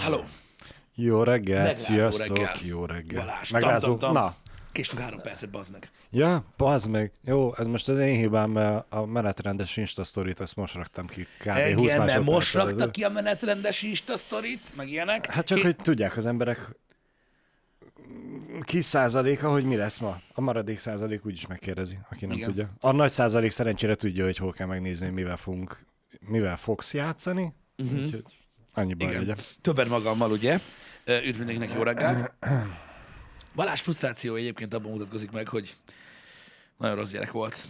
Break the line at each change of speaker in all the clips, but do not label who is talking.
Hello.
Jó reggelt,
Megrázó
sziasztok,
reggel.
jó reggel.
Balázs,
Megrázó,
tam, tam, tam.
na,
Késünk három percet, bazd meg.
ja, bazd meg. Jó, ez most az én hibám, mert a menetrendes Insta sztorit, azt most raktam ki kb. 20
Igen, mert
másodperccel
most rakta ki a menetrendes Insta sztorit, meg ilyenek.
Hát csak,
Ki-
hogy tudják az emberek kis százaléka, hogy mi lesz ma. A maradék százalék úgyis megkérdezi, aki nem
Igen.
tudja. A nagy százalék szerencsére tudja, hogy hol kell megnézni, mivel fogunk, mivel fogsz játszani. Uh-huh. Úgyhogy annyi baj
Igen.
legyen.
Többet magammal, ugye? Üdv mindenkinek, jó reggelt. Balázs frusztráció egyébként abban mutatkozik meg, hogy nagyon rossz gyerek volt.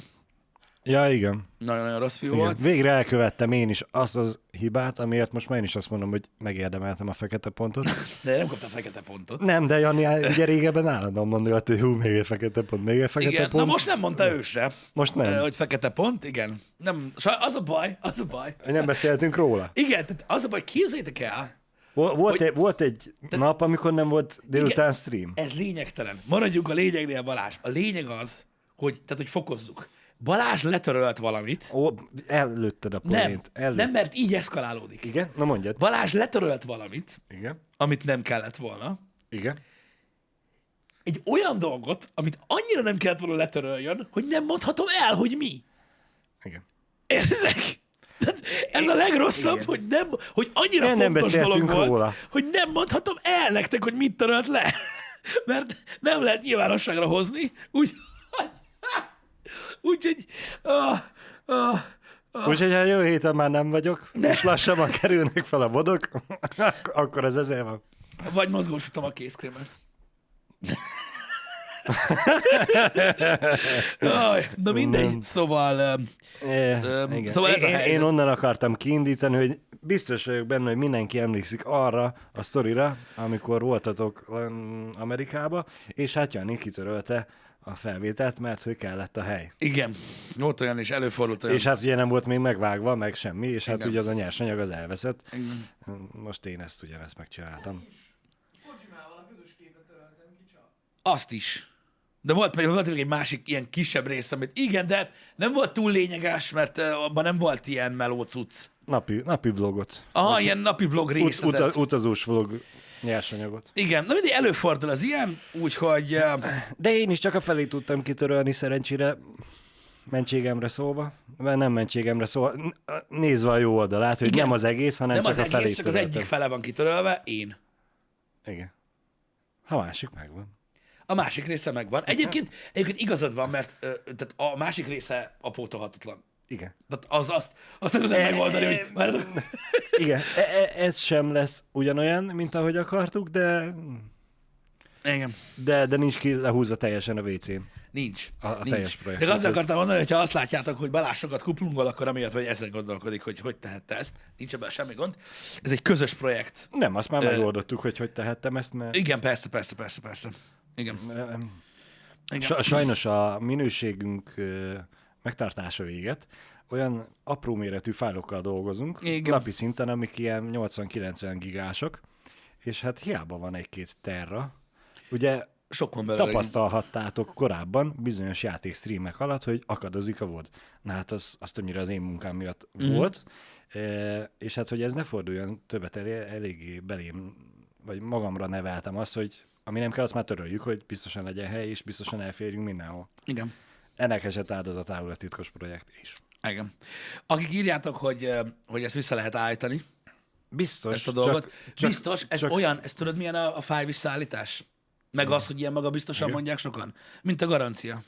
Ja, igen.
Nagyon-nagyon rossz fiú
igen.
volt.
Végre elkövettem én is azt az hibát, amiért most már én is azt mondom, hogy megérdemeltem a fekete pontot.
De nem kapta fekete pontot.
Nem, de Jani ugye régebben állandóan mondogat, hogy hú, még egy fekete pont, még egy fekete
Igen,
pont.
na most nem mondta ő se,
Most nem.
ö, hogy fekete pont, igen. Nem, az a baj, az a baj.
Nem beszéltünk róla.
Igen, tehát az a baj, képzeljétek el,
Vol- Volt,
Hogy-
egy, volt egy nap, amikor nem volt délután stream.
Ez lényegtelen. Maradjunk a lényegnél, Balázs. A lényeg az, hogy, tehát, hogy fokozzuk. Balázs letörölt valamit.
Ó, előtted a
Nem,
poént. Előtt.
nem, mert így eszkalálódik.
Igen? Na mondjad.
Balázs letörölt valamit,
Igen.
amit nem kellett volna.
Igen.
Egy olyan dolgot, amit annyira nem kellett volna letöröljön, hogy nem mondhatom el, hogy mi.
Igen.
Értek? Tehát Ez a legrosszabb,
Igen.
hogy, nem, hogy annyira
Nem, nem
fontos dolog volt,
róla.
hogy nem mondhatom el nektek, hogy mit törölt le. Mert nem lehet nyilvánosságra hozni, úgy, úgyhogy ah, ah,
Úgyhogy ha jövő héten már nem vagyok, és lassabban kerülnek fel a vodok, akkor ez ezért van.
vagy mozgósítom a kézkrémet. Aj, na mindegy, szóval um,
É, igen.
szóval ez a
én,
helyzet.
én onnan akartam kiindítani, hogy biztos vagyok benne, hogy mindenki emlékszik arra a sztorira, amikor voltatok um, Amerikába, és hát Jani kitörölte a felvételt, mert hogy kellett a hely.
igen, volt olyan és előfordult olyan.
És hát ugye nem volt még megvágva, meg semmi, és hát
Igen.
ugye az a nyersanyag az elveszett.
Igen.
Most én ezt ugyanezt megcsináltam.
Azt is. De volt, még- volt még egy másik ilyen kisebb rész, amit igen, de nem volt túl lényeges, mert abban nem volt ilyen meló cucc.
Napi, napi vlogot.
Aha, ilyen napi vlog
Ut,
részletet.
uta, utazós vlog nyersanyagot.
Igen, na mindig előfordul az ilyen, úgyhogy
De én is csak a felé tudtam kitörölni szerencsére, mentségemre szólva, mert nem mentségemre szólva, nézve a jó oldalát, hogy
Igen.
nem az egész, hanem
nem
csak
az
a felé
csak az egyik fele van kitörölve, én.
Igen. Ha másik megvan.
A másik része megvan. Egyébként, egyébként igazad van, mert ö, tehát a másik része apótolhatatlan.
Igen.
Tehát az, azt, azt nem tudom megoldani, hogy várjatok.
Igen, e- e- ez sem lesz ugyanolyan, mint ahogy akartuk, de,
Igen.
de, de nincs ki lehúzva teljesen a WC-n.
Nincs.
A- a
nincs.
teljes projekt.
De azt akartam mondani, hogy ha azt látjátok, hogy Balázs sokat kuplungol, akkor amiatt, vagy ezen gondolkodik, hogy hogy tehette ezt. Nincs ebben semmi gond. Ez egy közös projekt.
Nem, azt már
Ö-
megoldottuk, hogy hogy tehettem ezt, mert
Igen, persze, persze, persze, persze. Igen. Igen.
Sa- sajnos a minőségünk ö, megtartása véget. Olyan apró méretű fájlokkal dolgozunk,
Igen.
napi szinten, amik ilyen 80-90 gigások, és hát hiába van egy-két terra. Ugye
Sok van belőle.
tapasztalhattátok korábban bizonyos játék streamek alatt, hogy akadozik a VOD. Na hát az, az többnyire az én munkám miatt mm. volt, e, és hát hogy ez ne forduljon többet elé, eléggé belém, vagy magamra neveltem azt, hogy ami nem kell, azt már töröljük, hogy biztosan legyen hely, és biztosan elférjünk mindenhol.
Igen.
Ennek esett áldozatául a titkos projekt is.
Igen. Akik írjátok, hogy, hogy ezt vissza lehet állítani,
Biztos.
ezt a dolgot.
Csak,
Csak, Biztos, ez
csak-
olyan, ez tudod milyen a, a fáj visszaállítás? Meg az, hogy ilyen magabiztosan
Igen.
mondják sokan? Mint a garancia.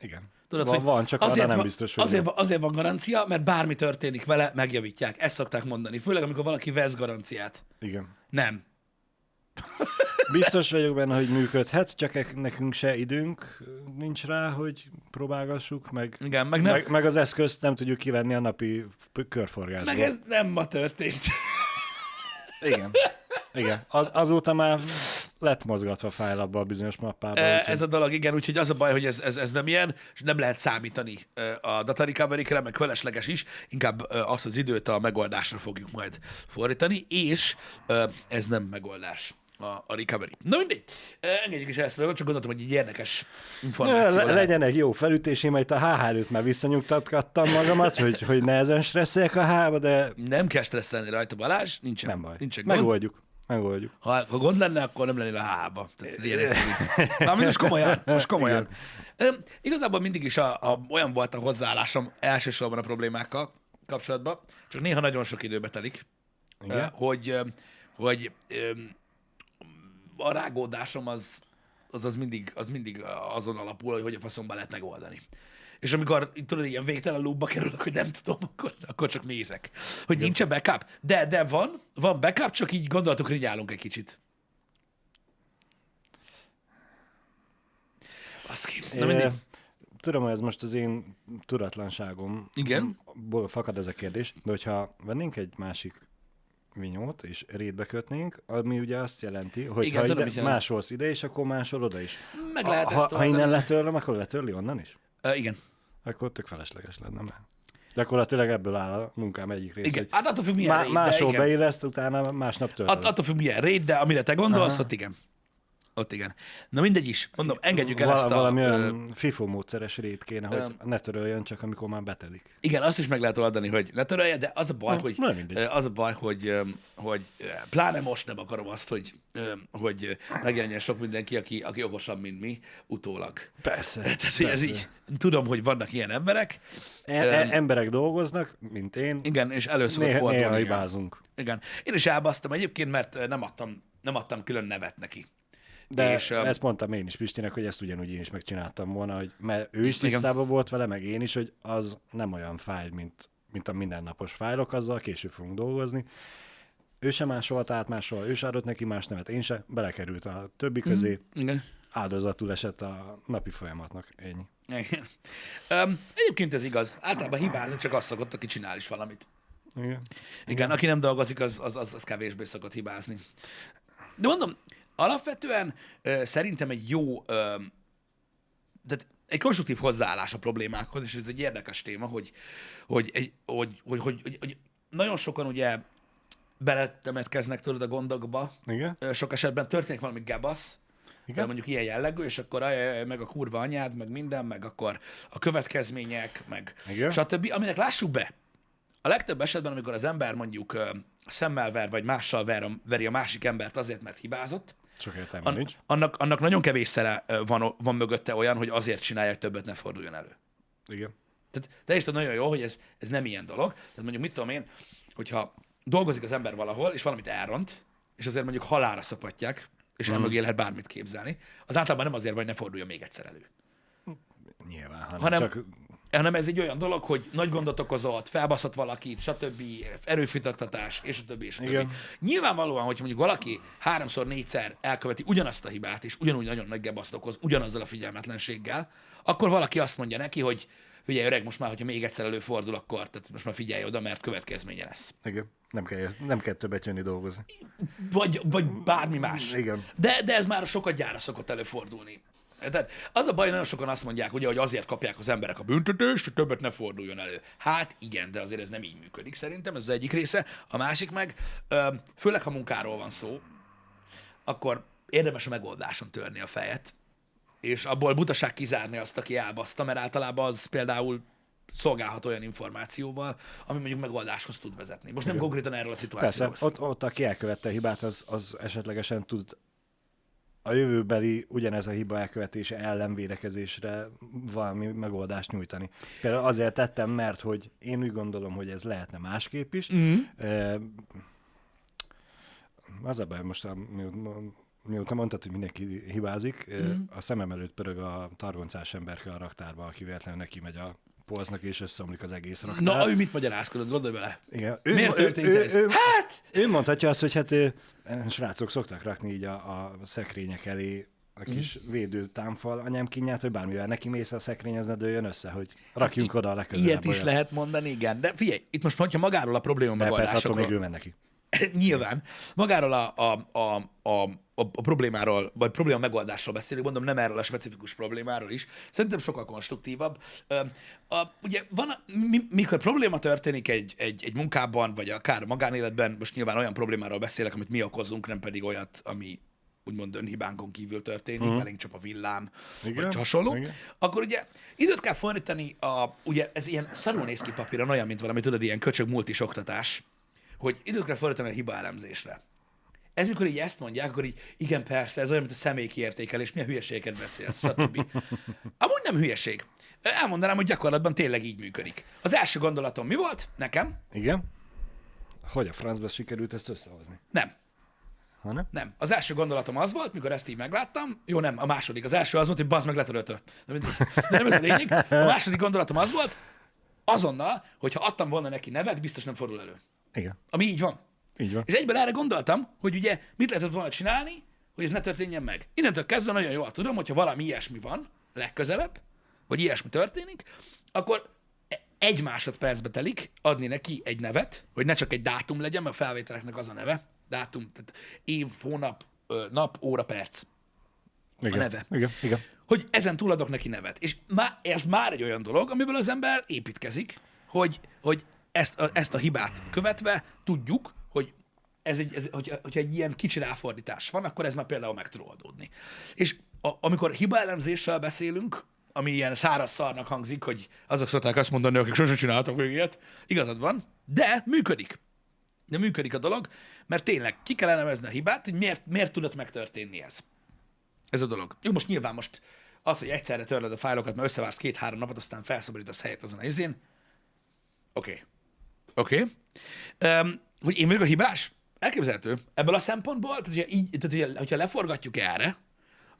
Igen.
Tudod,
van,
hogy
van, csak arra nem
van,
biztos, hogy
azért,
van.
van, azért van garancia, mert bármi történik vele, megjavítják. Ezt szokták mondani. Főleg, amikor valaki vesz garanciát.
Igen.
Nem.
Biztos vagyok benne, hogy működhet, csak ek- nekünk se időnk nincs rá, hogy próbálgassuk, meg,
Igen, meg nem.
meg, meg az eszközt nem tudjuk kivenni a napi körforgásból.
Meg ez nem ma történt.
Igen. Igen. Az, azóta már lett mozgatva fájl abba a bizonyos mappába. Úgyhogy-
Ez a dolog, igen, úgyhogy az a baj, hogy ez, ez, ez nem ilyen, és nem lehet számítani eh, a data recovery meg felesleges is, inkább eh, azt az időt a megoldásra fogjuk majd fordítani, és eh, ez nem megoldás a, a recovery. Na mindegy, engedjük is ezt csak gondoltam, hogy egy érdekes információ
Le,
lehet.
legyen egy jó felütésém, majd a HH előtt már visszanyugtatgattam magamat, hogy, hogy nehezen stresszeljek a H-ba, de
Nem kell stresszelni rajta, Balázs, nincsen,
nem baj.
nincsen gond.
Megoldjuk. Megoldjuk.
Ha, ha gond lenne, akkor nem lennél a hába. Tehát ez ilyen egyszerű. Na, most komolyan, most komolyan. Ö, igazából mindig is a, a, olyan volt a hozzáállásom elsősorban a problémákkal kapcsolatban, csak néha nagyon sok időbe telik,
Igen.
ö, hogy, hogy a rágódásom az, az, az, mindig, az mindig azon alapul, hogy hogy a faszomban lehet megoldani. És amikor tudod, ilyen végtelen lúbba kerülök, hogy nem tudom, akkor, akkor csak nézek. Hogy nincsen backup. De, de van, van backup, csak így gondoltuk, hogy állunk egy kicsit. Baszki. Na mindig.
É, Tudom, hogy ez most az én tudatlanságom.
Igen.
Ból fakad ez a kérdés, de hogyha vennénk egy másik vinyót, és rétbe kötnénk, ami ugye azt jelenti, hogy
Igen,
ha
tudom,
ide, másolsz ide, és akkor másol oda is.
Meg lehet
ha,
ezt
ha innen letörlöm, akkor letörli onnan is?
Igen.
Akkor tök felesleges lenne, mert gyakorlatilag ebből áll a munkám egyik része.
Igen. Hát attól függ, milyen
Má-
de
máshol beilleszt, utána másnap törlöm.
Att, attól függ, milyen raid, de amire te gondolsz, ott igen. Ott igen. Na mindegy is. Mondom, engedjük el
Val-
ezt a...
valami
ö,
olyan FIFO módszeres rét kéne, hogy
Öm.
ne töröljön csak, amikor már betelik.
Igen, azt is meg lehet oldani, hogy ne törölje, de az a baj,
Na,
hogy, ö, az a baj, hogy, ö, hogy ö, pláne most nem akarom azt, hogy, ö, hogy ö, megjelenjen sok mindenki, aki, aki okosabb, mint mi, utólag.
Persze.
Tehát, hogy ez így, tudom, hogy vannak ilyen emberek,
E- e- emberek dolgoznak, mint én,
igen, és elő szokott
néha, néha
fordulni. igen.
hibázunk.
Igen. Én is elbasztam egyébként, mert ö, nem adtam, nem adtam külön nevet neki.
De
És, öm,
ezt mondtam én is Pistinek, hogy ezt ugyanúgy én is megcsináltam volna, hogy mert ő is
Igen.
tisztában volt vele, meg én is, hogy az nem olyan fájl, mint, mint a mindennapos fájlok, azzal később fogunk dolgozni. Ő sem másolt át máshol, ő sem adott neki más nevet, én se, belekerült a többi közé,
Igen.
áldozatul esett a napi folyamatnak, ennyi.
Igen. Öm, egyébként ez igaz. Általában hibázni csak azt szokott, aki csinál is valamit.
Igen.
Igen, aki nem dolgozik, az, az, az, az kevésbé szokott hibázni. De mondom, alapvetően ö, szerintem egy jó, ö, tehát egy konstruktív hozzáállás a problémákhoz, és ez egy érdekes téma, hogy, hogy, egy, hogy, hogy, hogy, hogy, hogy nagyon sokan ugye beletemetkeznek tudod a gondokba,
Igen?
Sok esetben történik valami gebasz,
Igen?
mondjuk ilyen jellegű, és akkor ajaj, meg a kurva anyád, meg minden, meg akkor a következmények, meg
Igen.
stb. Aminek lássuk be, a legtöbb esetben, amikor az ember mondjuk szemmel ver, vagy mással ver, veri a másik embert azért, mert hibázott,
Csak értelme
an,
nincs.
annak, annak nagyon kevés szere ö, van, van mögötte olyan, hogy azért csinálja, hogy többet ne forduljon elő.
Igen.
Tehát te is tudod nagyon jó, hogy ez, ez nem ilyen dolog. Tehát mondjuk mit tudom én, hogyha dolgozik az ember valahol, és valamit elront, és azért mondjuk halára szopatják, és mm. emögé lehet bármit képzelni, az általában nem azért, vagy ne forduljon még egyszer elő.
Nyilván, hanem,
Hanem-
csak
Hanem ez egy olyan dolog, hogy nagy gondot okozott, felbaszott valakit, stb., erőfitaktatás, és a többi, és a többi.
Igen.
Nyilvánvalóan, hogy mondjuk valaki háromszor, négyszer elköveti ugyanazt a hibát, és ugyanúgy nagyon nagy gebaszt okoz, ugyanazzal a figyelmetlenséggel, akkor valaki azt mondja neki, hogy figyelj öreg, most már, hogyha még egyszer előfordul, akkor tehát most már figyelj oda, mert következménye lesz.
igen, nem kell, nem kell többet jönni dolgozni.
Vagy, vagy bármi más.
Igen.
De, de ez már sokat gyára szokott előfordulni. Tehát az a baj, nagyon sokan azt mondják, ugye, hogy azért kapják az emberek a büntetést, hogy többet ne forduljon elő. Hát igen, de azért ez nem így működik szerintem, ez az egyik része. A másik meg, főleg ha munkáról van szó, akkor érdemes a megoldáson törni a fejet, és abból butaság kizárni azt, aki elbaszta, mert általában az például szolgálhat olyan információval, ami mondjuk megoldáshoz tud vezetni. Most nem konkrétan erről a
Persze,
szituációról
ott, ott aki elkövette a hibát, az, az esetlegesen tud a jövőbeli ugyanez a hiba elkövetése ellen védekezésre valami megoldást nyújtani. Például azért tettem, mert hogy én úgy gondolom, hogy ez lehetne másképp is. Mm. Az a baj, most a, mi- mióta mondtad, hogy mindenki hibázik, mm. a szemem előtt pörög a targoncás emberke a raktárba, aki véletlenül neki megy a polcnak, és összeomlik az egész raktár.
Na, ő mit magyarázkodott, gondolj bele.
Igen.
Miért történt ez?
hát! Ő mondhatja azt, hogy hát ő, srácok szoktak rakni így a, a szekrények elé a kis mm. védő támfal anyám kínját, hogy bármivel neki mész a szekrényhez, ne dőljön össze, hogy rakjunk oda a legközelebb.
Ilyet is
olyat.
lehet mondani, igen. De figyelj, itt most, hogyha magáról a probléma
De persze, attól még
megoldásokról...
ő neki.
Nyilván. Magáról a, a, a, a, a, a problémáról, vagy probléma megoldásról beszélünk, mondom, nem erről a specifikus problémáról is. Szerintem sokkal konstruktívabb. Ö, A, ugye van, a, mi, mikor probléma történik egy, egy, egy munkában, vagy akár magánéletben, most nyilván olyan problémáról beszélek, amit mi okozunk, nem pedig olyat, ami úgymond önhibánkon kívül történik, uh-huh. belénk csap a villám,
Igen,
vagy hasonló,
igen.
akkor ugye időt kell fordítani, a, ugye ez ilyen szarul néz ki papíron, olyan, mint valami, tudod, ilyen köcsög multis oktatás, hogy időt kell fordítani a hiba elemzésre. Ez mikor így ezt mondják, akkor így, igen, persze, ez olyan, mint a személykiértékelés, milyen hülyeségeket beszélsz, stb. Amúgy nem hülyeség. Elmondanám, hogy gyakorlatban tényleg így működik. Az első gondolatom mi volt? Nekem?
Igen? Hogy a francba sikerült ezt összehozni?
Nem.
Ha nem?
Nem. Az első gondolatom az volt, mikor ezt így megláttam. Jó, nem, a második. Az első az volt, hogy bazd meg letöröltő. De nem ez a lényeg. A második gondolatom az volt, azonnal, hogyha adtam volna neki nevet, biztos nem fordul elő.
Igen.
Ami így van.
Így van.
És egyből erre gondoltam, hogy ugye mit lehetett volna csinálni, hogy ez ne történjen meg. Innentől kezdve nagyon jól tudom, hogyha valami ilyesmi van legközelebb, vagy ilyesmi történik, akkor egy másodpercbe telik adni neki egy nevet, hogy ne csak egy dátum legyen, mert a felvételeknek az a neve, dátum, tehát év, hónap, nap, óra, perc,
Igen.
neve.
Igen. Igen.
hogy ezen túl adok neki nevet. És má, ez már egy olyan dolog, amiből az ember építkezik, hogy, hogy ezt, a, ezt a hibát követve tudjuk, ez egy, ez, hogy, hogyha egy ilyen kicsi ráfordítás van, akkor ez már például meg tud oldódni. És a, amikor hibaelemzéssel beszélünk, ami ilyen száraz szarnak hangzik, hogy azok szokták azt mondani, akik sosem csináltak még ilyet, igazad van, de működik. De működik a dolog, mert tényleg ki kell elemezni a hibát, hogy miért, miért tudott megtörténni ez. Ez a dolog. Jó, most nyilván most az, hogy egyszerre törled a fájlokat, mert összevársz két-három napot, aztán felszabadítasz helyet azon a izén. Oké. Okay. Oké. Okay. Um, hogy én vagyok a hibás? Elképzelhető. Ebből a szempontból, tehát, hogyha, így, tehát, hogyha, leforgatjuk erre,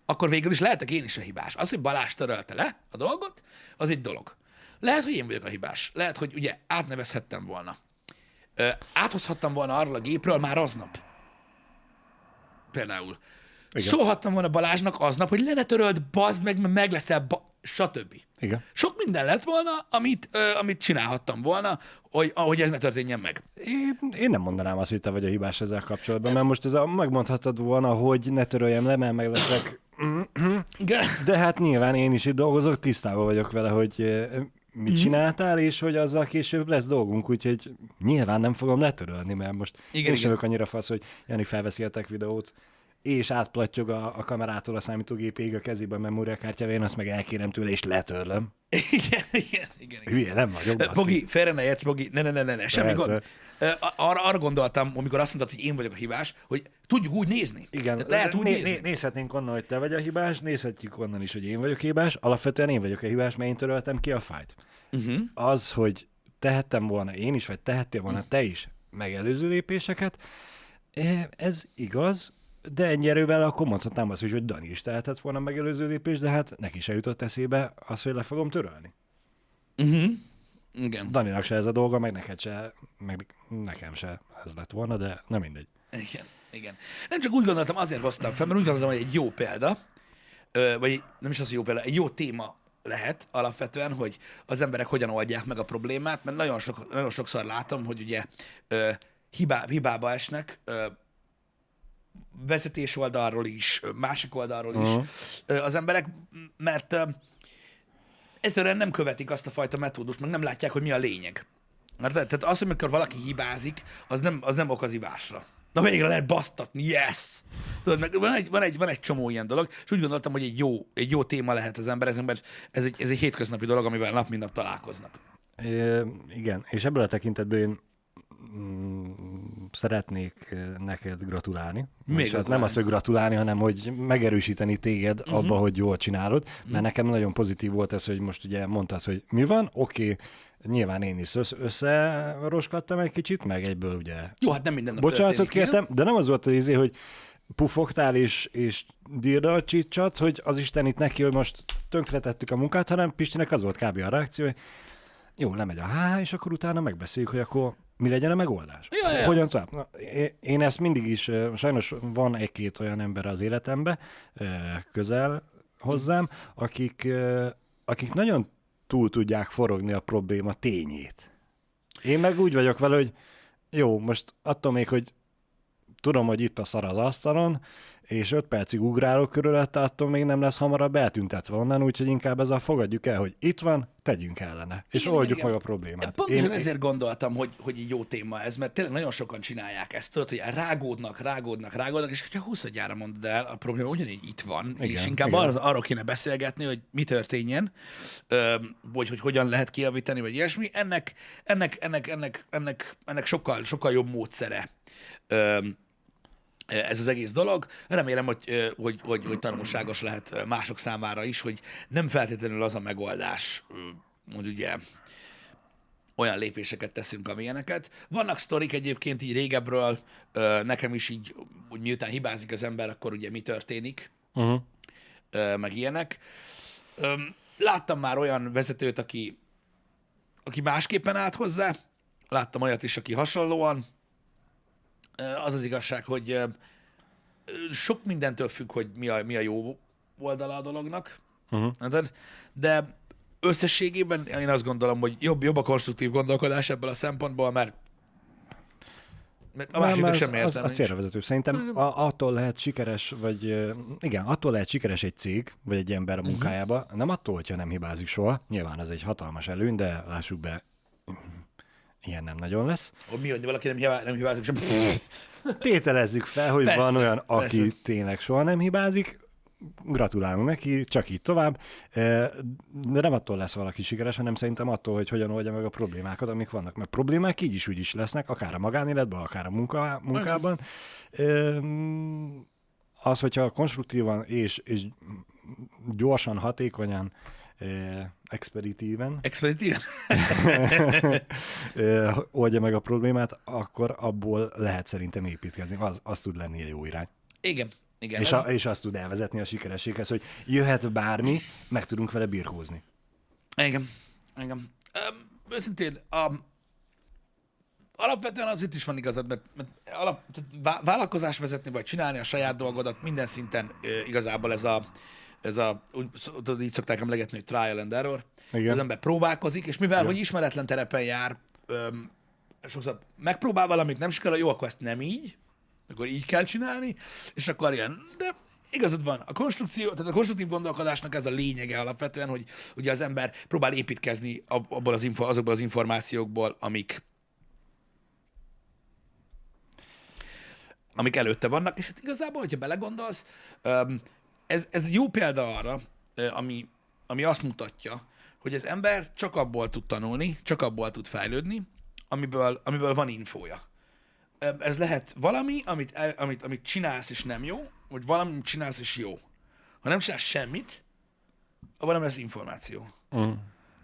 akkor végül is lehetek én is a hibás. Az, hogy Balázs törölte le a dolgot, az egy dolog. Lehet, hogy én vagyok a hibás. Lehet, hogy ugye átnevezhettem volna. Ö, áthozhattam volna arról a gépről már aznap. Például. Igen. Szólhattam volna Balázsnak aznap, hogy le ne töröld, bazd meg, mert meg leszel, ba- stb.
Igen.
Sok minden lett volna, amit, ö, amit csinálhattam volna, hogy, hogy ez ne történjen meg.
Én, én nem mondanám azt, hogy te vagy a hibás ezzel kapcsolatban, mert most ez a, megmondhatod volna, hogy ne töröljem le, mert meg leszek. De hát nyilván én is itt dolgozok, tisztában vagyok vele, hogy mit csináltál, és hogy azzal később lesz dolgunk, úgyhogy nyilván nem fogom letörölni, mert most
Igen,
én sem vagyok annyira fasz, hogy Jani tech videót, és átplattyog a, a kamerától a számítógépig a kezében a memóriakártyával, én azt meg elkérem tőle, és letörlöm.
Igen, igen, igen. igen.
Hülye, nem vagyok.
Bogi, félre ne érts, Bogi, ne, ne, ne, ne, ne semmi
Persze.
gond. Arra, arra gondoltam, amikor azt mondtad, hogy én vagyok a hibás, hogy tudjuk úgy nézni.
Igen,
Tehát lehet úgy
né-
nézni.
né- nézhetnénk onnan, hogy te vagy a hibás, nézhetjük onnan is, hogy én vagyok a hibás. Alapvetően én vagyok a hibás, mert én töröltem ki a fájt.
Uh-huh.
Az, hogy tehettem volna én is, vagy tehettél volna te is megelőző lépéseket, eh, ez igaz, de ennyi erővel akkor mondhatnám azt is, hogy Dani is tehetett volna megelőző lépést, de hát neki se jutott eszébe az, hogy le fogom törölni.
Uh-huh. Igen.
Daninak se ez a dolga, meg neked se, meg nekem se ez lett volna, de nem mindegy.
Igen, igen. Nem csak úgy gondoltam, azért hoztam fel, mert úgy gondoltam, hogy egy jó példa, vagy nem is az, hogy jó példa, egy jó téma lehet alapvetően, hogy az emberek hogyan oldják meg a problémát, mert nagyon, sok, nagyon sokszor látom, hogy ugye ö, hibá, hibába esnek, ö, vezetés oldalról is, másik oldalról is ö, az emberek, mert egyszerűen nem követik azt a fajta metódust, meg nem látják, hogy mi a lényeg. Mert tehát az, amikor valaki hibázik, az nem, az nem ok az ivásra. Na végre lehet basztatni, yes! Tudod, meg van egy, van, egy, van egy csomó ilyen dolog, és úgy gondoltam, hogy egy jó, egy jó téma lehet az embereknek, mert ez egy, ez egy hétköznapi dolog, amivel nap mint nap találkoznak.
É, igen, és ebből a tekintetből én mm, szeretnék eh, neked gratulálni.
Még
És hát
gratulálni.
nem az, hogy gratulálni, hanem hogy megerősíteni téged uh-huh. abba, hogy jól csinálod, mert uh-huh. nekem nagyon pozitív volt ez, hogy most ugye mondtad, hogy mi van, oké, okay, nyilván én is össze- összeroskadtam egy kicsit, meg egyből ugye
Jó, hát nem minden nap
bocsánatot kértem, de nem az volt az izé, hogy pufogtál és, és dirda a csicsat, hogy az Isten itt neki, hogy most tönkretettük a munkát, hanem Pistinek az volt kb. a reakció, hogy jó, lemegy a há, és akkor utána megbeszéljük, hogy akkor mi legyen a megoldás.
Ja, ja.
Hogyan tovább? Na, én ezt mindig is, sajnos van egy-két olyan ember az életemben, közel hozzám, akik, akik nagyon túl tudják forogni a probléma tényét. Én meg úgy vagyok vele, hogy jó, most attól még, hogy tudom, hogy itt a szar az asztalon, és öt percig ugrálok körülötte, attól még nem lesz hamarabb eltüntetve onnan, úgyhogy inkább ezzel fogadjuk el, hogy itt van, tegyünk ellene, és
Igen,
oldjuk
igen,
meg a problémát.
Pontosan
Én-
ezért gondoltam, hogy, hogy jó téma ez, mert tényleg nagyon sokan csinálják ezt, tudod, hogy rágódnak, rágódnak, rágódnak, és hogyha 20 mondod el, a probléma ugyanígy itt van, igen, és inkább
igen.
arra, arról kéne beszélgetni, hogy mi történjen, vagy hogy hogyan lehet kiavítani, vagy ilyesmi. Ennek, ennek, ennek, ennek, ennek, ennek sokkal, sokkal jobb módszere ez az egész dolog. Remélem, hogy, hogy, hogy, hogy tanulságos lehet mások számára is, hogy nem feltétlenül az a megoldás, hogy ugye olyan lépéseket teszünk, amilyeneket. Vannak sztorik egyébként így régebről, nekem is így, hogy miután hibázik az ember, akkor ugye mi történik,
Uh-huh.
meg ilyenek. Láttam már olyan vezetőt, aki, aki másképpen állt hozzá, láttam olyat is, aki hasonlóan. Az az igazság, hogy sok mindentől függ, hogy mi a, mi a jó oldala a dolognak,
Uh-huh.
De összességében én azt gondolom, hogy jobb, jobb a konstruktív gondolkodás ebből a szempontból, mert, a másiknak
az,
sem
az,
értem.
az célra vezető. Szerintem a, attól lehet sikeres, vagy igen, attól lehet sikeres egy cég, vagy egy ember
Mhm.
a munkájába, uh-huh. nem attól, hogyha nem hibázik soha. Nyilván ez egy hatalmas előny, de lássuk be, ilyen nem nagyon lesz.
Hogy mi, hogy valaki nem, hibá, nem hibázik, sem...
Tételezzük fel, hogy
Persze,
van olyan, aki
persze.
tényleg soha nem hibázik, gratulálunk neki, csak így tovább, de nem attól lesz valaki sikeres, hanem szerintem attól, hogy hogyan oldja meg a problémákat, amik vannak. Mert problémák így is úgy is lesznek, akár a magánéletben, akár a munka, munkában. Az, hogyha konstruktívan és, és gyorsan, hatékonyan, expeditíven
Expeditív?
eh, oldja meg a problémát, akkor abból lehet szerintem építkezni. Az, az tud lenni a jó irány.
Igen. Igen.
És, a, és azt tud elvezetni a sikerességhez, hogy jöhet bármi, meg tudunk vele birkózni.
Igen. Igen. Um, őszintén, um, alapvetően az itt is van igazad, mert, mert alap, tehát vállalkozás vezetni, vagy csinálni a saját dolgodat minden szinten ö, igazából ez a, ez a, úgy, tudod, így szokták emlegetni, hogy trial and error.
Igen.
Az ember próbálkozik, és mivel, hogy ismeretlen terepen jár, öm, sokszor megpróbál valamit, nem sikerül, jó, akkor ezt nem így, akkor így kell csinálni, és akkor ilyen, de igazad van, a konstrukció, tehát a konstruktív gondolkodásnak ez a lényege alapvetően, hogy ugye az ember próbál építkezni ab- abból az info, azokból az információkból, amik amik előtte vannak, és hát igazából, hogyha belegondolsz, öm, ez, ez jó példa arra, ami, ami azt mutatja, hogy az ember csak abból tud tanulni, csak abból tud fejlődni, amiből, amiből van infója. Ez lehet valami, amit, el, amit, amit csinálsz és nem jó, vagy valami, amit csinálsz és jó. Ha nem csinálsz semmit, abban nem lesz információ.
Mm.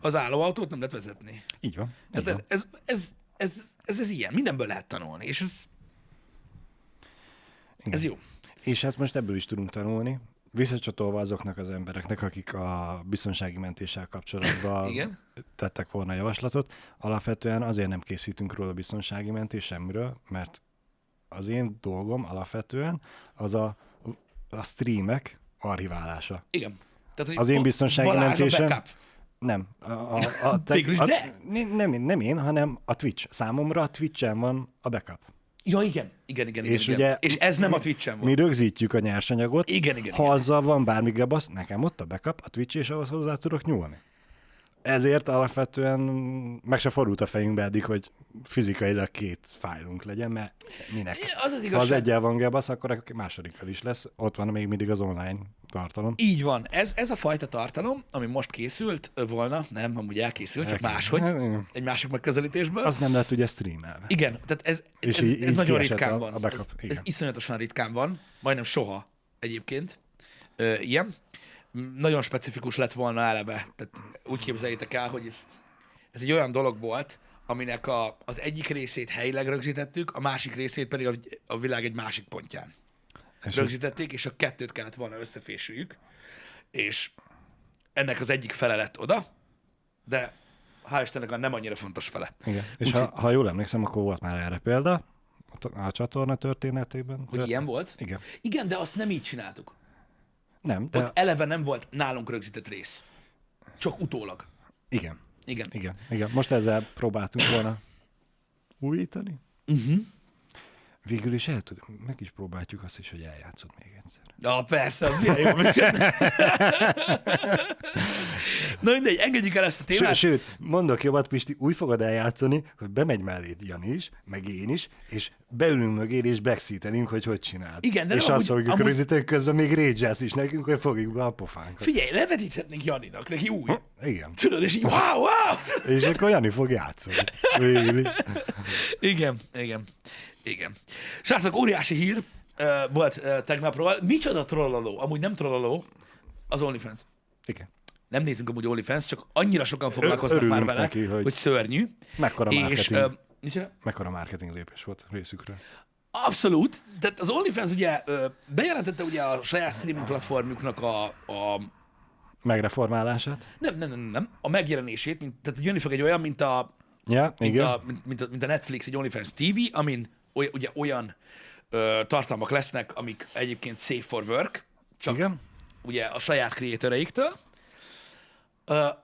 Az állóautót nem lehet vezetni.
Így van. Így
Tehát
van.
ez, ez, ez, ez, ez ilyen, mindenből lehet tanulni, és ez, ez jó.
És hát most ebből is tudunk tanulni, visszacsatolva azoknak az embereknek, akik a biztonsági mentéssel kapcsolatban
Igen.
tettek volna javaslatot. Alapvetően azért nem készítünk róla biztonsági mentés semmiről, mert az én dolgom alapvetően az a, a streamek archiválása.
Igen. Tehát, hogy
Az én biztonsági mentésem-. Nem. A, a, a, te, a,
de.
nem, nem én, hanem a Twitch. Számomra a Twitchen van a backup.
Ja, igen. Igen, igen, igen.
És
igen.
ugye
és ez nem a Twitch-en van.
Mi rögzítjük a nyersanyagot.
Igen, igen,
Ha
igen.
azzal van bármi gebasz, nekem ott a backup, a Twitch, és ahhoz hozzá tudok nyúlni. Ezért alapvetően meg se fordult a fejünkbe eddig, hogy fizikailag két fájlunk legyen, mert minek?
Az az
Ha az
igazság.
egyel van gebasz, akkor a másodikkal is lesz. Ott van még mindig az online tartalom.
Így van. Ez, ez a fajta tartalom, ami most készült volna, nem, amúgy elkészült, csak máshogy,
Hát,
egy másik megközelítésből.
Az nem lehet ugye streamelve.
Igen, tehát ez, ez,
így-
ez
így
nagyon ritkán
a-
van.
a backup,
ez, ez iszonyatosan ritkán van, majdnem soha egyébként ö, ilyen. Nagyon specifikus lett volna eleve. Tehát úgy képzeljétek el, hogy ez, ez egy olyan dolog volt, aminek a, az egyik részét helyileg rögzítettük, a másik részét pedig a, a világ egy másik pontján
És
rögzítették, és a kettőt kellett volna összefésüljük, és ennek az egyik fele lett oda, de hál' Istennek a nem annyira fontos fele.
Igen. És ha, ha jól emlékszem, akkor volt már erre példa a, a csatorna történetében.
Hogy ilyen volt?
Igen.
Igen, de azt nem így csináltuk.
Nem, de
Ott eleve nem volt nálunk rögzített rész. Csak utólag.
igen.
Igen.
Igen, igen. Most ezzel próbáltunk volna újítani.
Uh-huh.
Végül is el tud, meg is próbáljuk azt is, hogy eljátszod még egyszer.
Na, persze, az milyen jó. Na mindegy, engedjük el ezt a témát.
sőt, mondok jobbat, Pisti, úgy fogod eljátszani, hogy bemegy melléd Jani is, meg én is, és beülünk mögé, és backseatelünk, hogy hogy csinálod.
Igen, de
és azt fogjuk
amúgy-
rögzíteni, közben még rage is nekünk, hogy fogjuk be a pofánkat.
Figyelj, levetíthetnénk Janinak, neki új.
Igen.
Tudod, és így wow, wow!
És akkor Jani fog játszani.
Igen, igen, igen. Srácok, óriási hír. ö, volt ö, tegnapról. Micsoda trollaló? Amúgy nem trollaló, az OnlyFans.
Igen.
Nem nézünk amúgy OnlyFans, csak annyira sokan foglalkoznak
örülünk
már vele,
neki,
hogy...
hogy-
szörnyű.
Mekkora
És
marketing.
ö, micsoda?
Mekkora marketing lépés volt részükről.
Abszolút. Tehát az OnlyFans ugye bejelentette ugye a saját streaming platformjuknak a, a
Megreformálását?
nem, nem, nem, nem, a megjelenését, mint, tehát jönni fog egy olyan, mint a,
Ja,
mint
igen.
a, mint, mint, a, mint a Netflix, egy OnlyFans TV, amin oly, ugye olyan ö, tartalmak lesznek, amik egyébként safe for work, csak
Igen.
ugye a saját kreatoreiktől.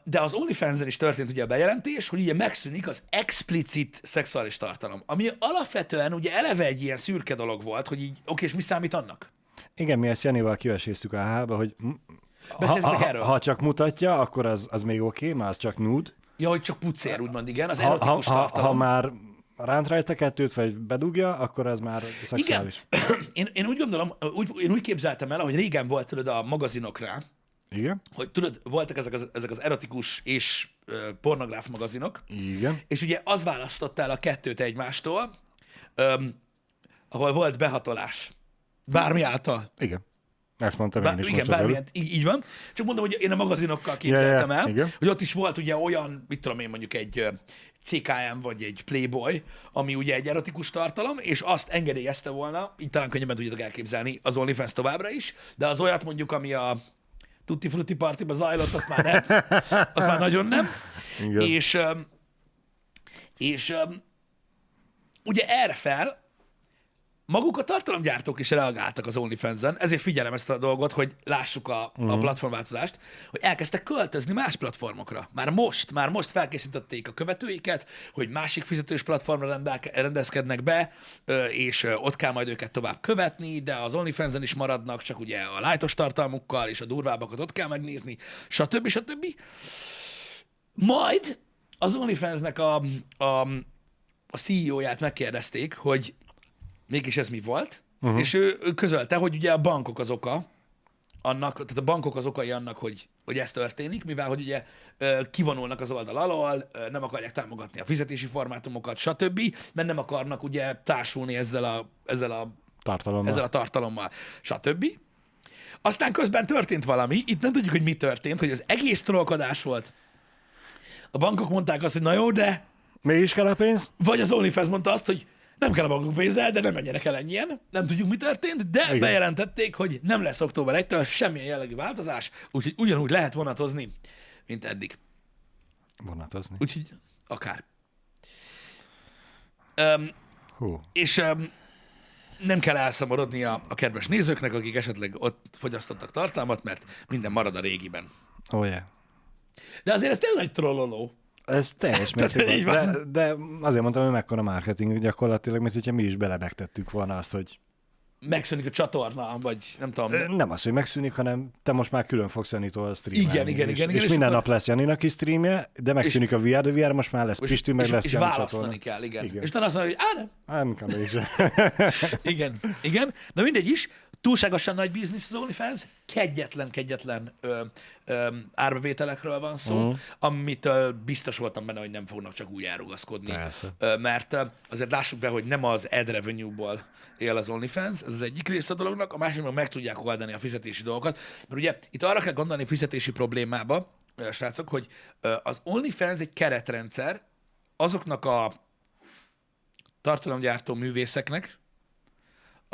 De az OnlyFans-en is történt ugye a bejelentés, hogy ugye megszűnik az explicit szexuális tartalom, ami alapvetően ugye eleve egy ilyen szürke dolog volt, hogy így, oké, és mi számít annak?
Igen, mi ezt Janival kiveséztük a hába, hogy ha, ha,
erről?
ha csak mutatja, akkor az, az még oké, okay, mert az csak nude.
Ja, hogy csak pucér, úgymond, igen, az
Ha, ha,
erotikus
ha,
tartalom.
ha már ránt rajta kettőt, vagy bedugja, akkor az már
Igen.
szexuális.
Én, én úgy gondolom, úgy, én úgy képzeltem el, hogy régen volt tudod a magazinokra,
Igen.
hogy tudod, voltak ezek az, ezek az erotikus és ö, pornográf magazinok,
Igen.
és ugye az választotta el a kettőt egymástól, öm, ahol volt behatolás. Bármi által.
Igen. Ezt mondtam
Bár,
én is
igen, bármilyen, így, így van. Csak mondom, hogy én a magazinokkal képzeltem
ja,
el,
igen.
hogy ott is volt ugye olyan, mit tudom én, mondjuk egy CKM vagy egy Playboy, ami ugye egy erotikus tartalom, és azt engedélyezte volna, így talán könnyebben tudjátok elképzelni, az OnlyFans továbbra is, de az olyat mondjuk, ami a Tutti Frutti Partiba zajlott, azt már nem. Azt már nagyon nem.
Igen.
És, és ugye erre fel maguk a tartalomgyártók is reagáltak az OnlyFans-en, ezért figyelem ezt a dolgot, hogy lássuk a,
Mhm.
a platformváltozást, hogy elkezdtek költözni más platformokra. Már most, már most felkészítették a követőiket, hogy másik fizetős platformra rendelke, rendezkednek be, és ott kell majd őket tovább követni, de az OnlyFans-en is maradnak, csak ugye a lájtos tartalmukkal, és a durvábbakat ott kell megnézni, stb. stb. Majd az OnlyFans-nek a, a, a CEO-ját megkérdezték, hogy mégis ez mi volt, uh-huh. és ő, ő közölte, hogy ugye a bankok az oka, annak, tehát a bankok az okai annak, hogy, hogy ez történik, mivel hogy ugye kivonulnak az oldal alól, nem akarják támogatni a fizetési formátumokat, stb., mert nem akarnak ugye társulni ezzel a, ezzel a,
Tartalommal.
ezzel a tartalommal, stb. Aztán közben történt valami, itt nem tudjuk, hogy mi történt, hogy az egész trollkodás volt. A bankok mondták azt, hogy na jó, de
Mégis kell a pénz?
vagy az OnlyFans mondta azt, hogy nem kell a bankok pénzzel, de nem menjenek el ennyien. Nem tudjuk, mi történt, de Igen. Bejelentették, hogy nem lesz október 1-től semmilyen jellegű változás, úgyhogy ugyanúgy lehet vonatozni, mint eddig.
Vonatozni.
Úgyhogy akár. Um,
Hú.
és um, nem kell elszomorodni a, a kedves nézőknek, akik esetleg ott fogyasztottak tartalmat, mert minden marad a régiben.
Oh, yeah.
De azért ez tényleg trolloló.
Ez teljes mértékben. De, de azért mondtam, hogy mekkora marketing gyakorlatilag, mint hogyha mi is belebegtettük volna azt, hogy
Megszűnik a csatorna, vagy nem tudom.
nem az, hogy megszűnik, hanem te most már külön fogsz Janitól streamelni.
Igen, igen,
és,
igen, igen,
És,
és
minden
akkor-
nap lesz Janinak is streamje, de megszűnik a VR, de VR most már lesz Pistű, meg
és,
lesz
és
Jani
választani
csatorna.
kell, igen. igen.
Igen.
És utána azt mondja, hogy á, nem,
Hát, inkább is.
Igen, igen. Na mindegy is, túlságosan nagy biznisz az OnlyFans, kegyetlen, kegyetlen ö, ö, árbevételekről van szó,
Mhm.
uh-huh. amitől biztos voltam benne, hogy nem fognak csak úgy elrugaszkodni.
Persze.
Ö, mert ö, azért lássuk be, hogy nem az ad revenue-ból él az OnlyFans, ez az egyik része a dolognak, a másik meg meg tudják oldani a fizetési dolgokat. Mert ugye itt arra kell gondolni fizetési problémába, ö, srácok, hogy ö, az OnlyFans egy keretrendszer azoknak a tartalomgyártó művészeknek,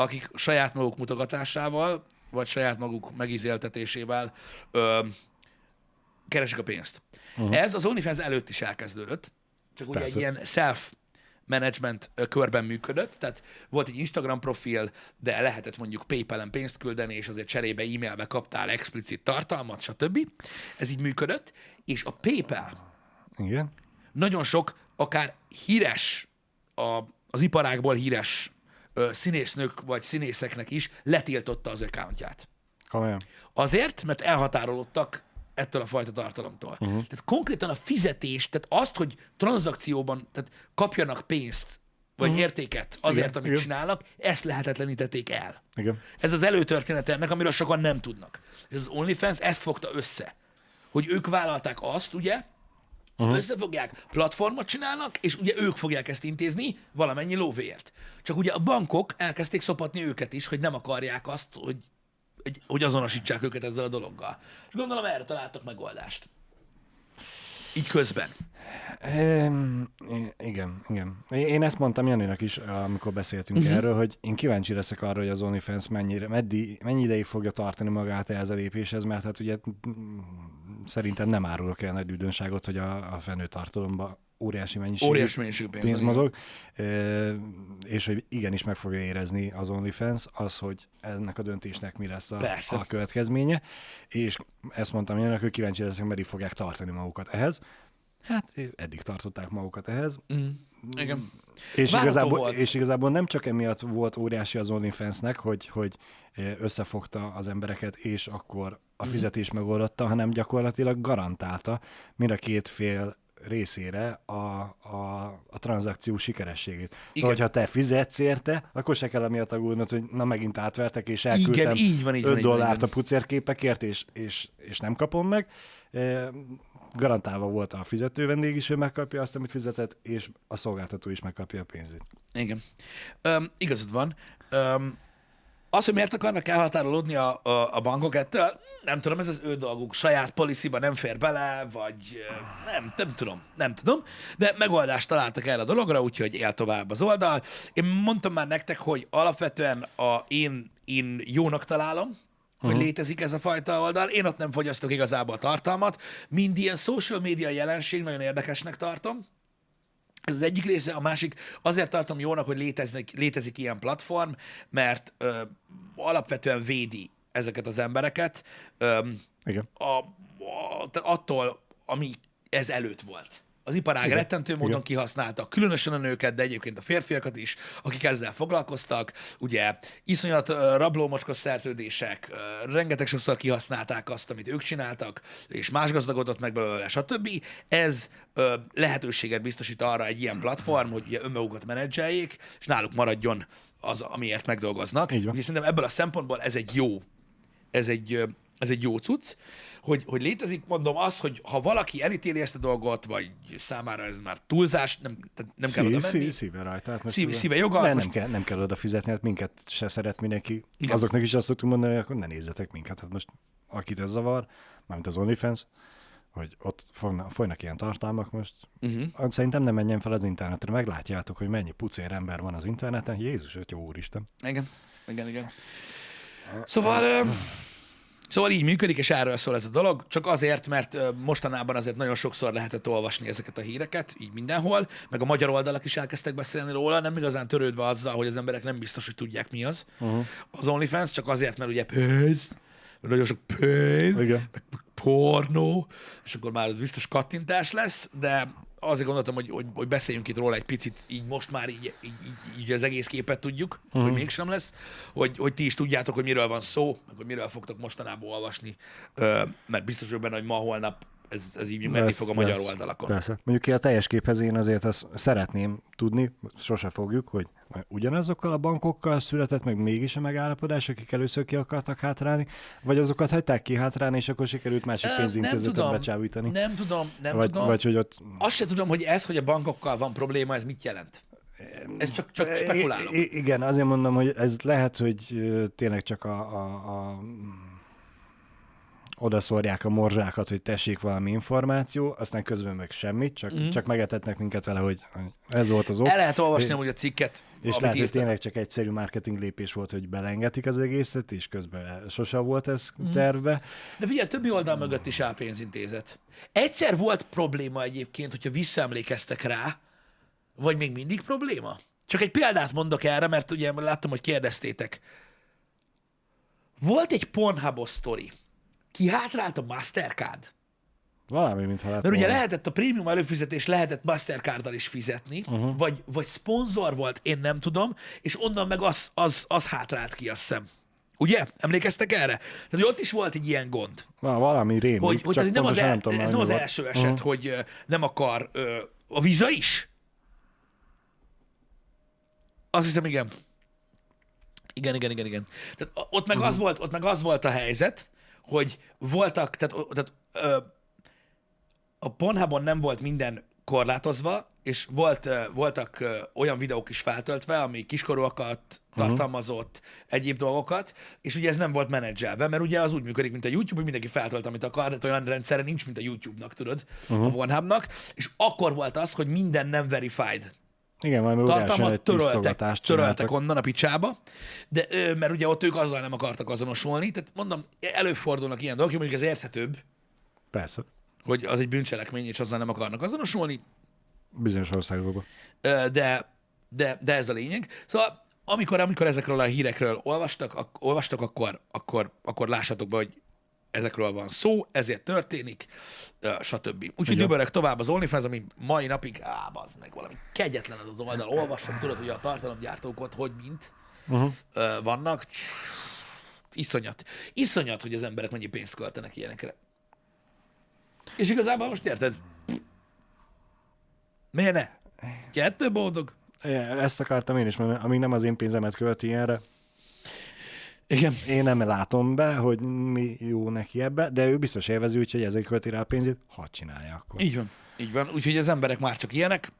akik saját maguk mutogatásával, vagy saját maguk megízéltetésével ö, keresik a pénzt. Uh-huh. Ez az OnlyFans előtt is elkezdődött, csak ugye egy ilyen self management körben működött, tehát volt egy Instagram profil, de lehetett mondjuk PayPal-en pénzt küldeni, és azért cserébe e-mailbe kaptál explicit tartalmat, stb. Ez így működött, és a PayPal
Igen.
nagyon sok, akár híres, a, az iparágból híres ö, színésznők vagy színészeknek is letiltotta az accountját.
Komolyan.
Azért, mert elhatárolódtak ettől a fajta tartalomtól. Uh-huh. Tehát konkrétan a fizetés, tehát azt, hogy tranzakcióban tehát kapjanak pénzt, vagy uh-huh. értéket azért,
Igen,
amit
igen.
csinálnak, ezt lehetetlenítették el.
Igen.
Ez az előtörténete ennek, amiről sokan nem tudnak. És az OnlyFans ezt fogta össze, hogy ők vállalták azt, ugye, Uh-huh. Összefogják, platformot csinálnak, és ugye ők fogják ezt intézni valamennyi lóvéért. Csak ugye a bankok elkezdték szopatni őket is, hogy nem akarják azt, hogy, hogy- azonosítsák őket ezzel a dologgal. És gondolom erre találtak megoldást. Így közben.
Igen, igen. Én- ezt mondtam Janinak is, amikor beszéltünk uh-huh. erről, hogy én kíváncsi leszek arra, hogy az OnlyFans mennyire, meddi, mennyi ideig fogja tartani magát ehhez a lépéshez, mert hát ugye szerintem nem árulok el nagy üdönságot, hogy a, a fenőtartalomban óriási mennyiségű
Óriási mennyiségű pénz.
pénz mozog, és hogy igenis meg fogja érezni az OnlyFans az, hogy ennek a döntésnek mi lesz a,
Persze.
a következménye, és ezt mondtam én, hogy kíváncsi leszek, meddig fogják tartani magukat ehhez. Hát eddig tartották magukat ehhez,
Mm. Igen.
és
Várható
igazából,
volt.
és igazából nem csak emiatt volt óriási az OnlyFansnek, hogy, hogy összefogta az embereket, és akkor a
Mhm.
fizetés megoldotta, hanem gyakorlatilag garantálta mind a két fél részére a, a, a tranzakció sikerességét.
Igen.
Szóval, hogyha te fizetsz érte, akkor se kell amiatt aggódnod, hogy na megint átvertek, és elküldtem
Igen, így van, így van,
5
így van, így
dollárt
van.
a pucérképekért, és, és, és nem kapom meg. Garantálva volt a fizető vendég is, ő megkapja azt, amit fizetett, és a szolgáltató is megkapja a pénzét.
Igen. Öm, igazad van. Öm, az, hogy miért akarnak elhatárolódni a, a, a bankok ettől, nem tudom, ez az ő dolguk. Saját policyba nem fér bele, vagy nem, nem tudom, nem tudom. De megoldást találtak erre a dologra, úgyhogy él tovább az oldal. Én mondtam már nektek, hogy alapvetően a, én, én jónak találom, hogy létezik ez a fajta oldal. Én ott nem fogyasztok igazából tartalmat. Mind ilyen social media jelenség nagyon érdekesnek tartom. Ez az egyik része, a másik azért tartom jónak, hogy léteznek, létezik ilyen platform, mert ö, alapvetően védi ezeket az embereket ö,
Igen.
a, a, attól, ami ez előtt volt. Az iparág
Igen.
rettentő módon
Igen.
kihasználta, különösen a nőket, de egyébként a férfiakat is, akik ezzel foglalkoztak. Ugye iszonyat rablómocskos szerződések, rengeteg sokszor kihasználták azt, amit ők csináltak, és más gazdagodott meg belőle, stb. Ez lehetőséget biztosít arra egy ilyen platform, hogy ugye önmagukat menedzseljék, és náluk maradjon az, amiért megdolgoznak. Ugye szerintem ebből a szempontból ez egy jó ez egy, ez egy jó cucc, hogy, hogy létezik, mondom, az, hogy ha valaki elítéli ezt a dolgot, vagy számára ez már túlzás, nem, tehát nem kell
Szí-
oda menni.
szí- Szíve rajta. Hát
Szíve- szíve joga,
Ne, nem,
most-
kell, nem kell oda fizetni, hát minket se szeret mindenki.
Igen.
Azoknak is azt szoktunk mondani, hogy akkor ne nézzetek minket. Hát most akit ez zavar, mármint az OnlyFans, hogy ott fogna, folynak ilyen tartalmak most,
Uh-huh.
uh, szerintem nem menjen fel az internetre, meglátjátok, hogy mennyi pucér ember van az interneten. Jézus, ötjó úristen.
Igen, igen, igen. Szóval, ö, szóval így működik, és erről szól ez a dolog, csak azért, mert mostanában azért nagyon sokszor lehetett olvasni ezeket a híreket, így mindenhol, meg a magyar oldalak is elkezdtek beszélni róla, nem igazán törődve azzal, hogy az emberek nem biztos, hogy tudják mi az. Uh-huh. Az OnlyFans csak azért, mert ugye pénz, nagyon sok pénz,
Igen.
meg pornó, és akkor már az biztos kattintás lesz, de azért gondoltam, hogy, hogy, hogy beszéljünk itt róla egy picit, így most már így, így, így, így az egész képet tudjuk, uh-huh. hogy mégsem lesz, hogy, hogy ti is tudjátok, hogy miről van szó, meg hogy miről fogtok mostanában olvasni, mert biztos vagyok benne, hogy ma, holnap ez, ez így menni
Lesz,
fog a magyar
lesz.
oldalakon.
Persze. Mondjuk ki a teljes képhez én azért azt szeretném tudni, sose fogjuk, hogy ugyanazokkal a bankokkal született meg mégis a megállapodás, akik először ki akartak hátrálni, vagy azokat hagyták ki hátrálni, és akkor sikerült másik pénzintézetet becsábítani.
nem tudom, nem
vagy,
tudom.
vagy hogy ott
Azt se tudom, hogy ez, hogy a bankokkal van probléma, ez mit jelent. Ez csak, csak spekulálok.
I- igen, azért mondom, hogy ez lehet, hogy tényleg csak a, a, a oda szórják a morzsákat, hogy tessék valami információ, aztán közben meg semmit, csak, mm. csak megetetnek minket vele, hogy ez volt az ok.
El lehet olvasni amúgy a cikket,
És lehet, hogy
írtak.
tényleg csak egyszerű marketing lépés volt, hogy belengetik az egészet, és közben sose volt ez
Mhm.
terve.
De figyelj, többi oldal mögött is áll pénzintézet. Egyszer volt probléma egyébként, hogyha visszaemlékeztek rá, vagy még mindig probléma? Csak egy példát mondok erre, mert ugye láttam, hogy kérdeztétek. Volt egy Pornhubos sztori. Ki hátrált a Mastercard?
Valami, mintha lett
Mert ugye
volna.
lehetett a prémium előfizetés, lehetett Mastercarddal is fizetni, uh-huh. vagy, vagy szponzor volt, én nem tudom, és onnan meg az, az, az hátrált ki, azt hiszem. Ugye? Emlékeztek erre? Tehát hogy ott is volt egy ilyen gond.
Val- Valami rémlik,
Hogy, hogy tehát nem az, el,
nem tudom,
ez nem az első eset, uh-huh. hogy nem akar ö, a víza is? Azt hiszem, igen. Igen, igen, igen, igen. Tehát ott meg, uh-huh. az volt, ott meg az volt a helyzet, hogy voltak, tehát, tehát ö, a Pornhubon nem volt minden korlátozva, és volt, voltak olyan videók is feltöltve, ami kiskorúakat tartalmazott, egyéb dolgokat, és ugye ez nem volt menedzselve, mert ugye az úgy működik, mint a YouTube, hogy mindenki feltölt, amit akar, de olyan rendszere nincs, mint a YouTube-nak, tudod, uh-huh. a Pornhubnak, és akkor volt az, hogy minden nem verified
Igen, valami
tartalmat töröltek, töröltek onnan a picsába, de, mert ugye ott ők azzal nem akartak azonosulni, tehát mondom, előfordulnak ilyen dolgok, mondjuk ez érthetőbb,
Persze,
hogy az egy bűncselekmény, és azzal nem akarnak azonosulni,
bizonyos országokban.
De, de, de ez a lényeg. Szóval amikor, amikor ezekről a hírekről olvastak, ak- olvastak akkor, akkor, akkor lássatok be, hogy ezekről van szó, ezért történik, stb. Úgyhogy dübörök tovább az OnlyFans, ami mai napig, á, bazd meg, valami kegyetlen az az oldal. Olvassam, tudod, hogy a tartalomgyártók ott hogy mint
Uh-huh.
vannak. Iszonyat. Iszonyat, hogy az emberek mennyi pénzt költenek ilyenekre. És igazából most érted? Miért ne? Kettő boldog?
Ezt akartam én is mondani, amíg nem az én pénzemet költi ilyenre,
Igen.
én nem látom be, hogy mi jó neki ebbe, de ő biztos élvezi, úgyhogy ezért költi rá a pénzét, ha csinálja akkor.
Így van. Így van. Úgyhogy az emberek már csak ilyenek.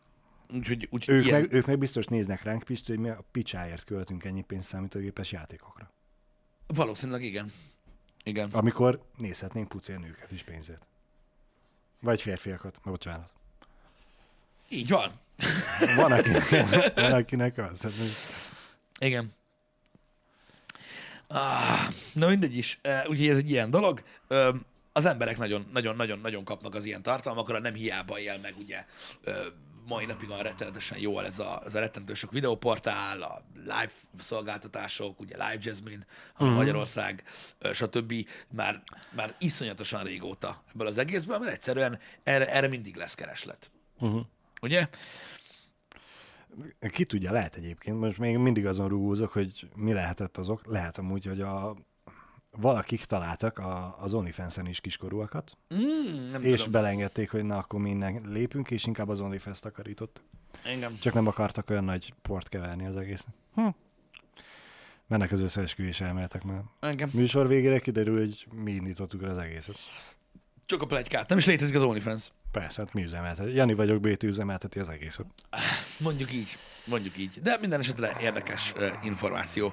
Úgyhogy, úgyhogy
Ők
ilyen.
meg, ők meg biztos néznek ránk, Pisti, hogy mi a picsáért költünk ennyi pénzt számítógépes játékokra.
Valószínűleg igen. Igen.
Amikor nézhetnénk pucél nőket is pénzért. Vagy férfiakat, bocsánat.
Így van.
Van akinek ez, van akinek az.
Igen. Ah, na mindegy is. Úgyhogy ez egy ilyen dolog. Az emberek nagyon-nagyon-nagyon kapnak az ilyen tartalmakra, nem hiába él meg ugye mai napig a rettenetesen jól ez a, ez a rettentő sok videóportál, a live szolgáltatások, ugye Live Jasmine, uh-huh. Magyarország, stb. Már, már iszonyatosan régóta ebből az egészből, mert egyszerűen erre, erre mindig lesz kereslet.
uh-huh.
Ugye?
Ki tudja, lehet egyébként, most még mindig azon rúgózok, hogy mi lehetett azok. Lehet amúgy, hogy a valakik találtak a, az OnlyFans-en is kiskorúakat,
Mm, nem
és
tudom.
belengedték, hogy na, akkor mi innen lépünk, és inkább az OnlyFans takarított.
Engem.
Csak nem akartak olyan nagy port keverni az egész. Hm. Mennek az összeesküvés elméletek már.
Engem.
Műsor végére kiderül, hogy mi indítottuk az egészet.
Csak a plegykát. Nem is létezik az OnlyFans.
Persze, hát mi üzemelteti. Jani vagyok, BT üzemelteti az egészet.
Mondjuk így. Mondjuk így. De minden esetre érdekes uh, információ.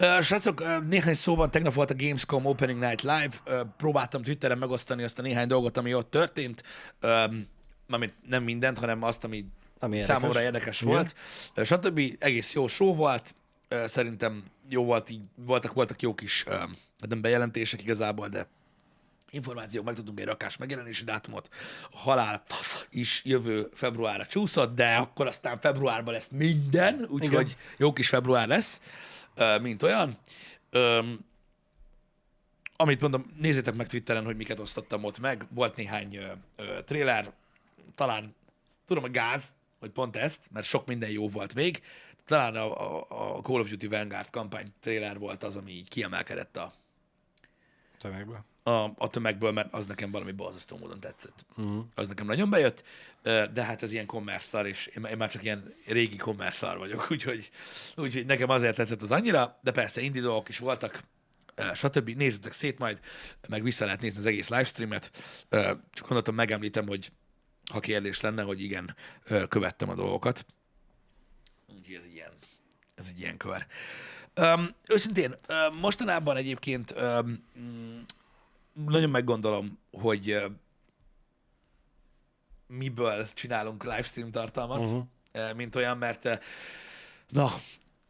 Uh, srácok, uh, néhány szóban tegnap volt a Gamescom Opening Night Live. Uh, próbáltam Twitteren megosztani azt a néhány dolgot, ami ott történt. Um, amit nem mindent, hanem azt, ami,
Ami érdekes.
számomra érdekes
Igen.
volt. Uh, stb. Egész jó show volt. Uh, szerintem jó volt, így voltak, voltak jó kis, uh, nem bejelentések igazából, de információk, megtudtunk egy rakás megjelenési dátumot, a halál is jövő februárra csúszott, de akkor aztán februárban lesz minden, úgyhogy jó kis február lesz, mint olyan. Amit mondom, nézzétek meg Twitteren, hogy miket osztottam ott meg. Volt néhány ö, ö, trailer, talán tudom, a gáz, hogy pont ezt, mert sok minden jó volt még. Talán a, a, a Call of Duty Vanguard kampány trailer volt az, ami így kiemelkedett a,
Tömegből.
A, a tömegből, mert az nekem valami borzasztó módon tetszett. Uh-huh. Az nekem nagyon bejött, de hát ez ilyen kommerszar, és én, én már csak ilyen régi kommerszar vagyok, úgyhogy, úgyhogy nekem azért tetszett az annyira, de persze indie dolgok is voltak, stb. Nézzetek szét majd, meg vissza lehet nézni az egész livestreamet. Csak gondoltam, megemlítem, hogy ha kérdés lenne, hogy igen, követtem a dolgokat. Úgyhogy ez ilyen, ez egy ilyen kör. Um, őszintén, mostanában egyébként um, nagyon meggondolom, hogy uh, miből csinálunk livestream tartalmat,
Mhm.
uh, mint olyan, mert uh, na,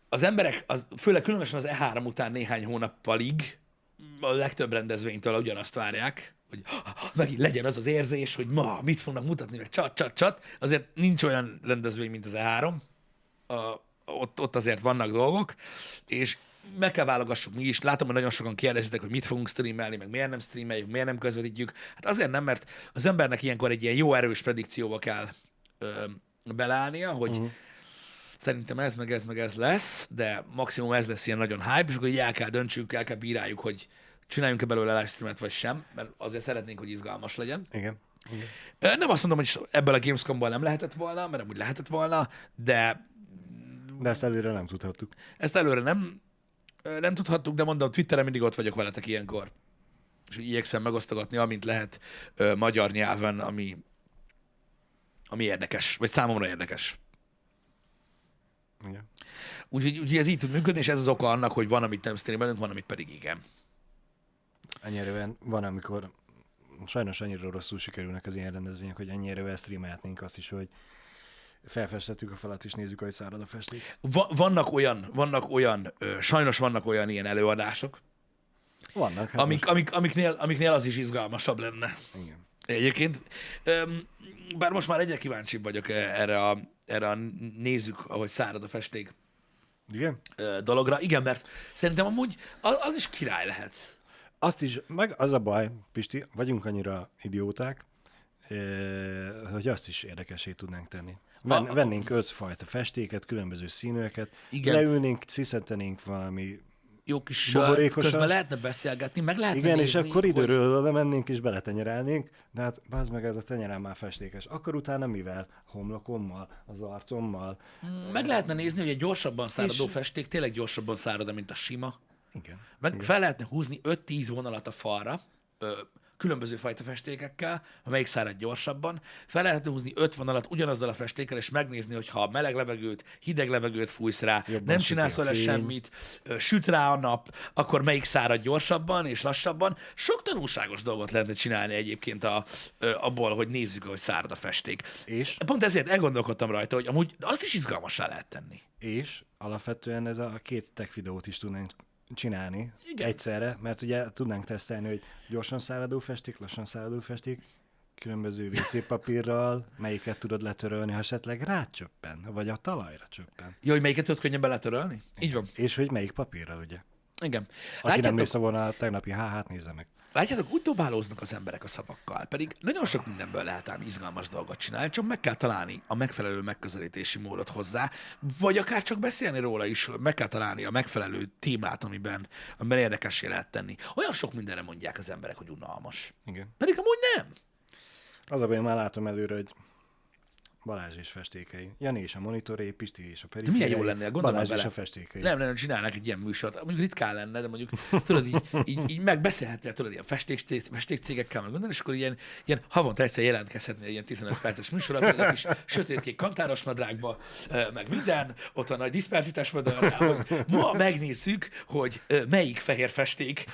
az emberek, az, főleg különösen az E3 után néhány hónappalig a legtöbb rendezvénytől ugyanazt várják, hogy megint legyen az az érzés, hogy ma mit fognak mutatni, meg csat, csat, csat. Azért nincs olyan rendezvény, mint az E3. A, ott, ott azért vannak dolgok, és meg kell válogassuk mi is. Látom, hogy nagyon sokan kérdezitek, hogy mit fogunk streamelni, meg miért nem streameljük, miért nem közvetítjük. Hát azért nem, mert az embernek ilyenkor egy ilyen jó erős predikcióba kell ö, beleállnia, hogy uh-huh. szerintem ez, meg ez, meg ez lesz, de maximum ez lesz ilyen nagyon hype, és akkor így el kell döntsük, el kell bíráljuk, hogy csináljunk-e belőle livestreamet, vagy sem, mert azért szeretnénk, hogy izgalmas legyen.
Igen.
Ö, Nem azt mondom, hogy ebből a Gamescomból nem lehetett volna, mert amúgy lehetett volna, de
De ezt előre nem tudhattuk.
ezt előre nem, nem tudhattuk, de mondom, Twitteren mindig ott vagyok veletek ilyenkor. és igyekszem megosztogatni, amint lehet ö, magyar nyelven, ami, ami érdekes, vagy számomra érdekes.
Igen.
Úgyhogy, úgyhogy ez így tud működni, és ez az oka annak, hogy van, amit nem streamelünk, van, amit pedig igen.
Ennyire van- van, amikor sajnos annyira rosszul sikerülnek az ilyen rendezvények, hogy ennyire streamelhetnénk azt is, hogy felfestettük a falat, és nézzük, hogy szárad a festék.
Va- vannak olyan, vannak olyan, ö, sajnos vannak olyan ilyen előadások,
Vannak, hát
amik, amik, amiknél, amiknél az is izgalmasabb lenne.
igen.
Egyébként, öm, bár most már egyre kíváncsibb vagyok e- erre a, erre a nézzük, ahogy szárad a festék
Igen?
dologra. Igen, mert szerintem amúgy az, az is király lehet.
Azt is, meg az a baj, Pisti, vagyunk annyira idióták, hogy azt is érdekesé tudnánk tenni. Ven,
A-
vennénk ötfajta festéket, különböző színűeket,
Igen.
leülnénk, sziszentenénk valami,
Jó kis sört, közben lehetne beszélgetni, meg lehetne
igen,
nézni,
és akkor
hogy-
időről oda mennénk és beletenyerelnénk, de hát bazd meg, ez a tenyerem már festékes. Akkor utána mivel? Homlokommal, az arcommal.
Meg lehetne nézni, hogy egy gyorsabban száradó
És-
festék tényleg gyorsabban szárad, mint a sima.
Igen.
Meg fel lehetne húzni 5-10 vonalat a falra, ö, különböző fajta festékekkel, amelyik szárad gyorsabban. Fel lehetne húzni 5 vonalat ugyanazzal a festékkel, és megnézni, hogy ha meleg levegőt, hideg levegőt fújsz rá,
Jobban
nem csinálsz vele semmit, süt rá a nap, akkor melyik szárad gyorsabban és lassabban. Sok tanulságos dolgot lehetne csinálni egyébként a, abból, hogy nézzük, hogy szárad a festék.
És,
Pont ezért elgondolkodtam rajta, hogy amúgy azt is izgalmassá lehet tenni.
és alapvetően ez a két tech videót is tudnánk csinálni
Igen.
egyszerre, mert ugye tudnánk tesztelni, hogy gyorsan száradó festék, lassan száradó festék, különböző WC papírral, melyiket tudod letörölni, ha esetleg rácsöppen, vagy a talajra csöppen.
Jó, hogy melyiket tudod könnyebben letörölni? Így van.
És hogy melyik papírral, ugye?
Igen.
Aki nem
Látjátok,
nézte volna a tegnapi HH-t, nézze meg.
Látjátok, úgy dobálóznak az emberek a szavakkal, pedig nagyon sok mindenből lehet ám izgalmas dolgot csinálni, csak meg kell találni a megfelelő megközelítési módot hozzá, vagy akár csak beszélni róla is, meg kell találni a megfelelő témát, amiben, amiben érdekessé lehet tenni. Olyan sok mindenre mondják az emberek, hogy unalmas.
Igen.
Pedig amúgy nem.
Az a baj, már látom előre, hogy Balázs és festékei. Jani és a monitoré, Pisti és a perifériai.
milyen jó lenne, gondolj már
Balázs és
bele.
a festékei.
Nem, nem, csinálnak egy ilyen műsort. Mondjuk ritkán lenne, de mondjuk tudod, így, így, így megbeszélhetnél, tudod, ilyen festék, festékcégekkel, meg minden, és akkor ilyen, ilyen havonta egyszer jelentkezhetnél ilyen 15 perces műsorra, egy kis sötétkék kantáros nadrágba, meg minden, ott a nagy diszperzitás madár, hogy ma megnézzük, hogy melyik fehér festék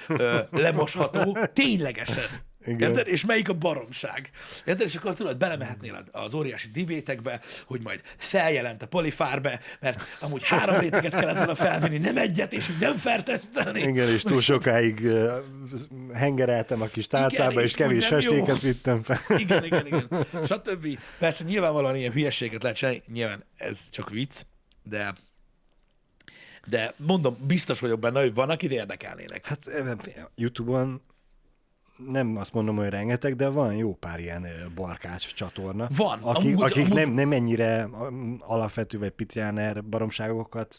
lemosható ténylegesen.
Igen.
Érted? És melyik a baromság. Érted? És akkor tudod, belemehetnél az óriási dibétekbe, hogy majd feljelent a polifárbe, mert amúgy három réteget kellett volna felvenni, nem egyet, és így nem fertesztelni.
Igen, és túl sokáig uh, hengereltem a kis tálcába,
Igen,
és
és
kevés festéket vittem fel.
Igen, igen, igen. Stb. Persze nyilvánvalóan ilyen hülyeséget lehet csinálni, nyilván ez csak vicc, de de mondom, biztos vagyok benne, hogy van, akit érdekelnének.
Hát YouTube-on nem azt mondom, hogy rengeteg, de van jó pár ilyen barkács csatorna.
Van.
Akik,
Amúgy-
akik
amúgy-
nem, nem ennyire alapvető vagy pitjáner baromságokat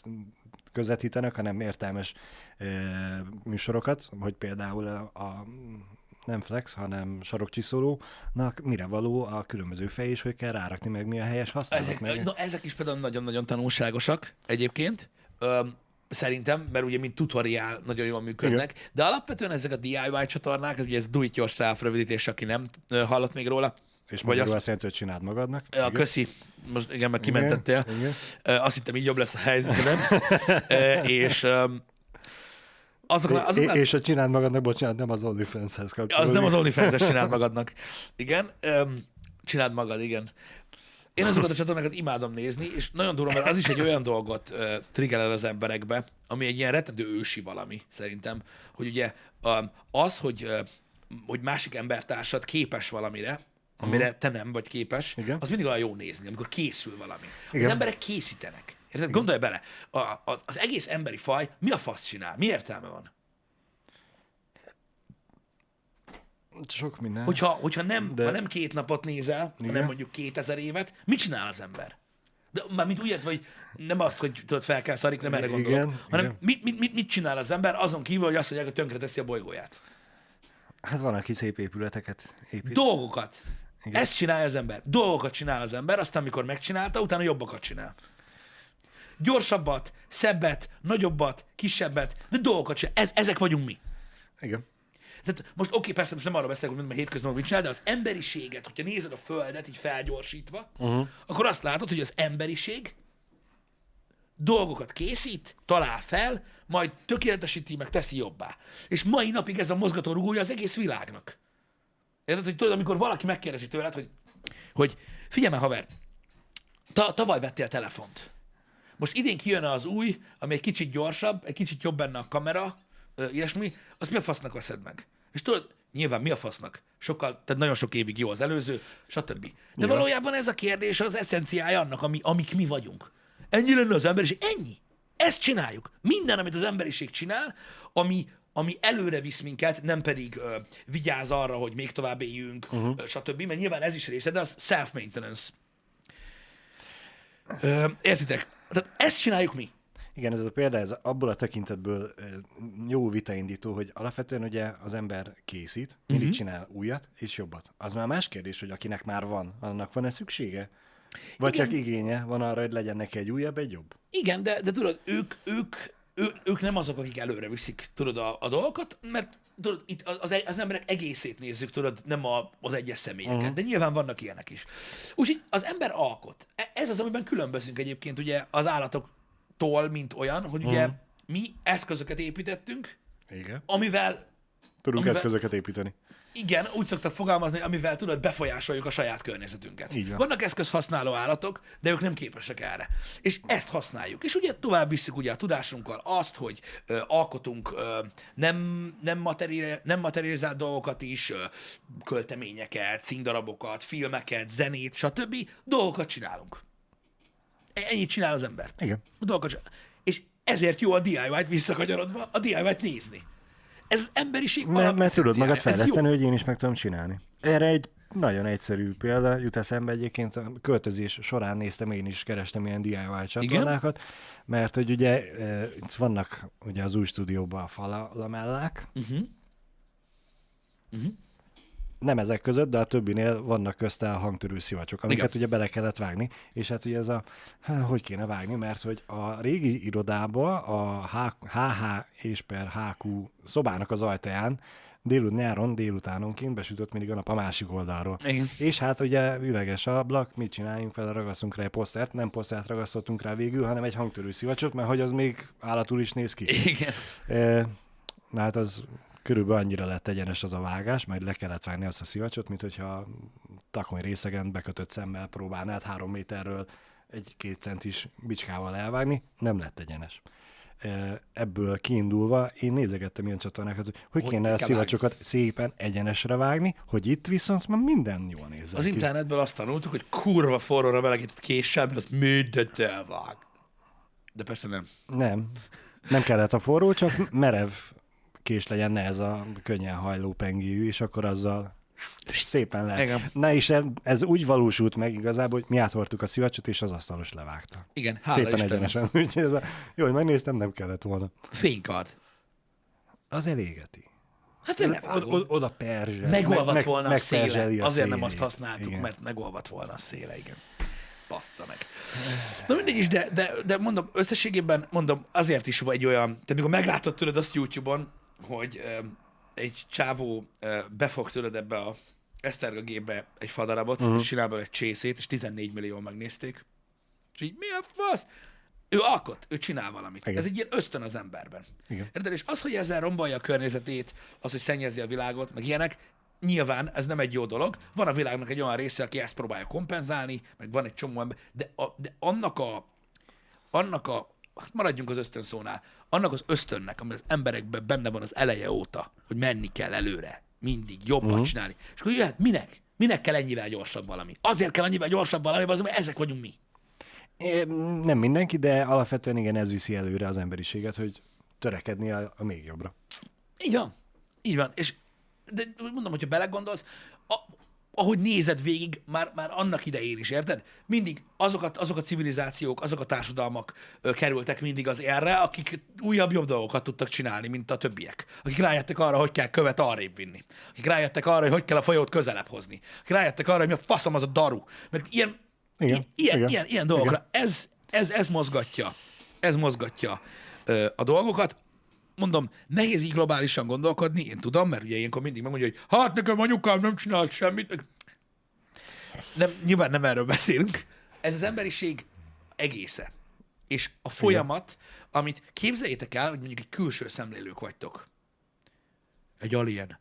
közvetítenek, hanem értelmes e, műsorokat, hogy például a, a nem flex, hanem sarokcsiszolónak mire való a különböző fej, és hogy kell rárakni, meg mi a helyes használat.
Ezek,
meg...
na, ezek is például nagyon-nagyon tanulságosak egyébként. Öm, szerintem, mert ugye mint tutoriál nagyon jól működnek, Igen. de alapvetően ezek a DIY csatornák, ez ugye ez do it yourself rövidítés, aki nem hallott még róla,
És
vagy azt-
jelenti, hogy csináld magadnak.
Ja, köszi. Most igen, meg kimentettél.
Igen, igen.
Azt hittem, így jobb lesz a helyzet, nem. Ö, És öm, azoknál, azoknál,
És a csináld magadnak, bocsánat, nem az OnlyFans-hez kapcsolódik.
az nem az OnlyFans-es csináld magadnak. Igen, öm, csináld magad, igen. Én azokat a csatornákat imádom nézni, és nagyon durva, mert az is egy olyan dolgot uh, triggerel az emberekbe, ami egy ilyen rettentő ősi valami, szerintem, hogy ugye um, az, hogy, uh, hogy másik embertársad képes valamire, amire te nem vagy képes,
Igen.
az mindig olyan jó nézni, amikor készül valami. Az
Igen.
emberek készítenek. Érted? Gondolj bele, a, az, az egész emberi faj mi a fasz csinál? Mi értelme van?
Sok minden.
Hogyha, hogyha nem,
De-
ha nem két napot nézel, Igen. hanem mondjuk 2000 évet, mit csinál az ember? De már mint úgy értve, hogy nem azt, hogy tudod, fel kell szarik, nem erre
Igen,
gondolok, hanem
igen.
mit, mit, mit, mit, csinál az ember azon kívül, hogy azt mondják, hogy tönkre teszi a bolygóját.
Hát van, aki szép épületeket épít.
Dolgokat.
Igen.
Igen. Ezt csinálja az ember. Dolgokat csinál az ember, aztán amikor megcsinálta, utána jobbakat csinál. Gyorsabbat, szebbet, nagyobbat, kisebbet, de dolgokat csinál. Ez, ezek vagyunk mi.
Igen.
Tehát most oké, persze most nem arra beszélek, hogy a hétköznapban mit csinál, de az emberiséget, hogyha nézed a Földet így felgyorsítva, uh-huh. akkor azt látod, hogy az emberiség dolgokat készít, talál fel, majd tökéletesíti, meg teszi jobbá. És mai napig ez a mozgató rugója az egész világnak. Érted, hogy tudod, amikor valaki megkérdezi tőled, hogy, hogy figyelj már, haver, ta, tavaly vettél telefont. Most idén kijön az új, ami egy kicsit gyorsabb, egy kicsit jobb benne a kamera, ilyesmi, azt mi a fasznak veszed meg? És tudod, nyilván mi a fasznak? Sokkal, tehát nagyon sok évig jó az előző, stb. De
Igen.
valójában ez a kérdés az eszenciája annak, ami, amik mi vagyunk. Ennyi lenne az emberiség. Ennyi. Ezt csináljuk. Minden, amit az emberiség csinál, ami, ami előre visz minket, nem pedig ö, vigyáz arra, hogy még tovább éljünk, uh-huh. stb. Mert nyilván ez is része, de az self-maintenance. Ö, értitek? Tehát ezt csináljuk mi.
Igen, ez a példa, ez abból a tekintetből jó vitaindító, hogy alapvetően ugye az ember készít, mindig uh-huh. csinál újat és jobbat. Az már más kérdés, hogy akinek már van, annak van-e szüksége? Vagy
Igen.
csak igénye van arra, hogy legyen neki egy újabb, egy jobb?
Igen, de, de tudod, ők, ők, ő, ők nem azok, akik előre viszik, tudod, a, a dolgokat, mert tudod, itt az, az emberek egészét nézzük, tudod, nem a, az egyes személyeket, uh-huh. de nyilván vannak ilyenek is. Úgyhogy az ember alkot. E- Ez az, amiben különbözünk egyébként ugye az állatoktól, mint olyan, hogy ugye uh-huh. mi eszközöket építettünk,
Igen.
amivel
Tudunk
Amivel-
eszközöket építeni.
igen, úgy szoktak fogalmazni, amivel tudod, befolyásoljuk a saját környezetünket.
Így van.
Vannak eszközhasználó állatok, de ők nem képesek erre. És ezt használjuk. És ugye tovább visszük ugye a tudásunkkal azt, hogy ö, alkotunk ö, nem, nem, materi- nem materializált dolgokat is, ö, költeményeket, színdarabokat, filmeket, zenét, stb. Dolgokat csinálunk. E- Ennyit csinál az ember.
Igen.
Dolgokat csinál. És ezért jó a DIY-t visszakanyarodva, a DIY-t nézni. Ez emberiség
Mert, mert tudod magad fejleszteni, hogy én is meg tudom csinálni. Erre egy nagyon egyszerű példa jut eszembe egyébként a költözés során néztem én is, kerestem ilyen DIY csatornákat, mert hogy ugye eh, itt vannak ugye az új stúdióban a falamellák,
Uh-huh. Uh-huh.
Nem ezek között, de a többinél vannak közte a hangtörő szivacsok, amiket
Igen.
ugye bele kellett vágni, és hát ugye ez a, há, hogy kéne vágni, mert hogy a régi irodába a HH és per HQ szobának az ajtaján délut nyáron, délutánonként besütött mindig a nap a másik oldalról.
Igen.
És hát ugye üveges ablak, mit csináljunk vele, ragasztunk rá egy posztert, nem posztert ragasztottunk rá végül, hanem egy hangtörő szivacsot, mert hogy az még állatul is néz ki.
Igen.
E, Na hát az körülbelül annyira lett egyenes az a vágás, majd le kellett vágni azt a szivacsot, mint hogyha takony részegen bekötött szemmel próbálnád három méterről egy-két centis bicskával elvágni, nem lett egyenes. Ebből kiindulva én nézegettem ilyen csatornákat, hogy hogy
Hogy
kéne a szivacsokat szépen egyenesre vágni, hogy itt viszont már minden jól nézzen
Az
ki.
internetből azt tanultuk, hogy kurva forróra melegített késsel, mert az mindent elvág. De persze nem.
Nem. Nem kellett a forró, csak merev kés legyen, ne ez a könnyen hajló pengéjű, és akkor azzal szépen le.
Igen.
Na és ez úgy valósult meg igazából, hogy mi áthordtuk a szivacsot, és az asztalos levágta.
Igen, hála
Szépen egyenesen. Úgyhogy ez a, jó, hogy megnéztem, nem kellett volna.
Fénykard.
Az elégeti.
Hát levágod.
oda, perzsel.
Megolvadt
meg-
volna a
megperzseli
széle. Azért nem
szélét.
azt használtuk,
Igen.
mert megolvadt volna a széle, igen. Bassza meg. Na mindegy is, de, de, de mondom, összességében mondom, azért is vagy olyan, tehát mikor meglátod tőled azt YouTube-on, hogy egy csávó befog tőled ebbe a Eszterga gépbe egy fadarabot, uh-huh. és csinál belőle egy csészét, és 14 millió megnézték. És így, mi a fasz? Ő alkot, ő csinál valamit.
Igen.
Ez egy ilyen ösztön az emberben.
Igen.
Érted? És az, hogy ezzel rombolja a környezetét, az, hogy szennyezi a világot, meg ilyenek, nyilván ez nem egy jó dolog. Van a világnak egy olyan része, aki ezt próbálja kompenzálni, meg van egy csomó ember, de, a, de annak a, annak a, hát maradjunk az ösztönszónál, annak az ösztönnek, ami az emberekben benne van az eleje óta, hogy menni kell előre, mindig jobban
Mhm.
uh-huh. csinálni. És akkor jöhet, minek? Minek kell ennyivel gyorsabb valami? Azért kell ennyivel gyorsabb valami, mert ezek vagyunk mi.
É, Nem mindenki, de alapvetően igen, ez viszi előre az emberiséget, hogy törekedni a, a még jobbra.
Így van. Így van. És de mondom, hogyha belegondolsz, a, ahogy nézed végig, már, már annak idején is, érted? Mindig azokat, azok a civilizációk, azok a társadalmak ö, kerültek mindig az érre, akik újabb, jobb dolgokat tudtak csinálni, mint a többiek. Akik rájöttek arra, hogy kell követ arrébb vinni. Akik rájöttek arra, hogy hogy kell a folyót közelebb hozni. Akik rájöttek arra, hogy mi a faszom az a daru. Mert ilyen,
Igen,
ilyen,
igen,
ilyen, ilyen dolgokra, ez, ez, ez mozgatja, ez mozgatja ö, a dolgokat. Mondom, nehéz így globálisan gondolkodni, én tudom, mert ugye ilyenkor mindig megmondja, hogy hát nekem anyukám nem csinált semmit. Nem, nyilván nem erről beszélünk. Ez az emberiség egésze. És a folyamat, amit képzeljétek el, hogy mondjuk egy külső szemlélők vagytok. Egy alien.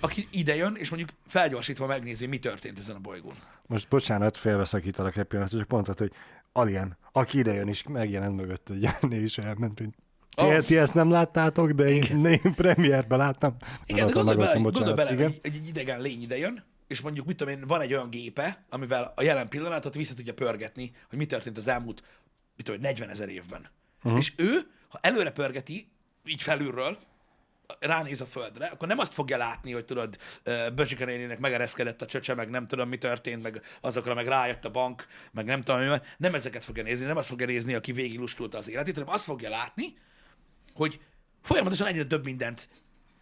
Aki idejön, és mondjuk felgyorsítva megnézi, mi történt ezen a bolygón.
Most bocsánat, félbeszakítalak egy pillanatot, csak pont, hogy Alien, aki idejön is megjelent mögött egy és elment, hogy ti,
Oh.
ti ezt nem láttátok, de én, én premierben láttam.
Igen, de gondolj bele, gondolj bele
igen.
hogy egy, egy idegen lény idejön, és mondjuk, mit tudom én, van egy olyan gépe, amivel a jelen pillanatot vissza tudja pörgetni, hogy mi történt az elmúlt, mit tudom én, 40 ezer évben. Uh-huh. És ő, ha előre pörgeti, így felülről, ránéz a földre, akkor nem azt fogja látni, hogy tudod, Bözsika néninek megereszkedett a csöcse, meg nem tudom, mi történt, meg azokra meg rájött a bank, meg nem tudom, mi van. Nem ezeket fogja nézni, nem azt fogja nézni, aki végig lustulta az életét, hanem azt fogja látni, hogy folyamatosan egyre több mindent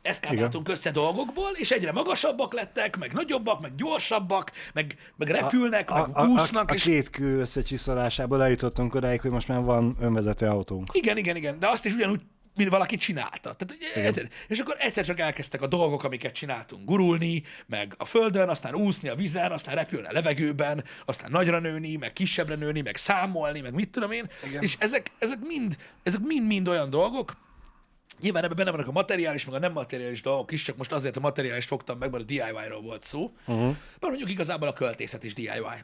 eszkáláltunk össze dolgokból, és egyre magasabbak lettek, meg nagyobbak, meg gyorsabbak, meg, meg repülnek,
a,
meg
a, a,
úsznak,
a
és
két kő összecsiszolásából eljutottunk odáig, hogy most már van önvezető autónk.
Igen, igen, igen, de azt is ugyanúgy, mint valaki csinálta. Tehát, ugye, és akkor egyszer csak elkezdtek a dolgok, amiket csináltunk, gurulni, meg a földön, aztán úszni a vízen, aztán repülni a levegőben, aztán nagyra nőni, meg kisebbre nőni, meg számolni, meg mit tudom én. Igen. És ezek, ezek mind, ezek mind-mind olyan dolgok, Nyilván ebben benne vannak a materiális, meg a nem materiális dolgok is, csak most azért a materiális fogtam meg, mert a DIY-ról volt szó. Uh-huh. Mert mondjuk igazából a költészet is DIY.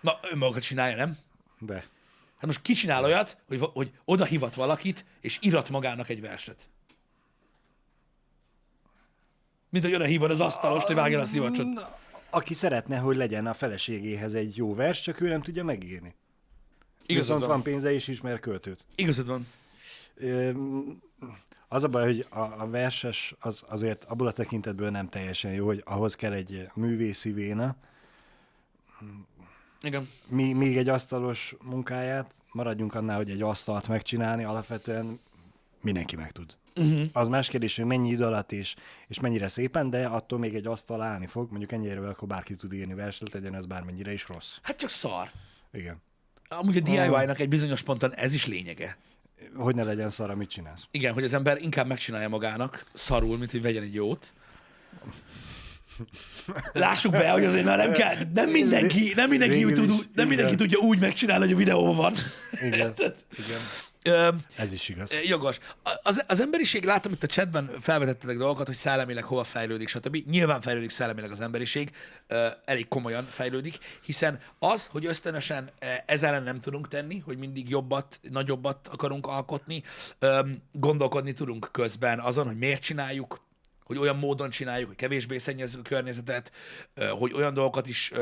Na, önmagukat csinálja, nem?
De.
Hát most ki csinál olyat, hogy, hogy oda hivat valakit, és irat magának egy verset? Mint hogy oda hívod az asztalost, hogy vágja a szivacsot.
Aki szeretne, hogy legyen a feleségéhez egy jó vers, csak ő nem tudja megírni.
Igazad
Viszont
van.
van pénze és ismer költőt.
Igazad van.
Ö, Az a baj, hogy a, a verses az azért abból a tekintetből nem teljesen jó, hogy ahhoz kell egy művészi véna,
Igen.
mi, még egy asztalos munkáját, maradjunk annál, hogy egy asztalt megcsinálni, alapvetően mindenki meg tud. Uh-huh. Az más kérdés, hogy mennyi idő alatt és, és mennyire szépen, de attól még egy asztal állni fog, mondjuk ennyire, akkor bárki tud írni verset, legyen ez bármennyire is rossz.
Hát csak szar.
Igen.
Amúgy a DIY-nak egy bizonyos ponton ez is lényege.
Hogy ne legyen szar, amit csinálsz.
Igen, hogy az ember inkább megcsinálja magának, szarul, mint hogy vegyen egy jót. Lássuk be, hogy azért már nem kell, nem mindenki, nem mindenki, úgy tud, nem mindenki tudja úgy megcsinálni, hogy a videóban van.
Igen. Igen.
Ö,
Ez is igaz.
Eh, Jogos. Az, az emberiség, látom itt a chatben felvetettetek dolgokat, hogy szellemileg hova fejlődik, stb. Nyilván fejlődik szellemileg az emberiség, ö, elég komolyan fejlődik, hiszen az, hogy ösztönösen eh, ez ellen nem tudunk tenni, hogy mindig jobbat, nagyobbat akarunk alkotni, ö, gondolkodni tudunk közben azon, hogy miért csináljuk, hogy olyan módon csináljuk, hogy kevésbé szennyezzük a környezetet, hogy olyan dolgokat is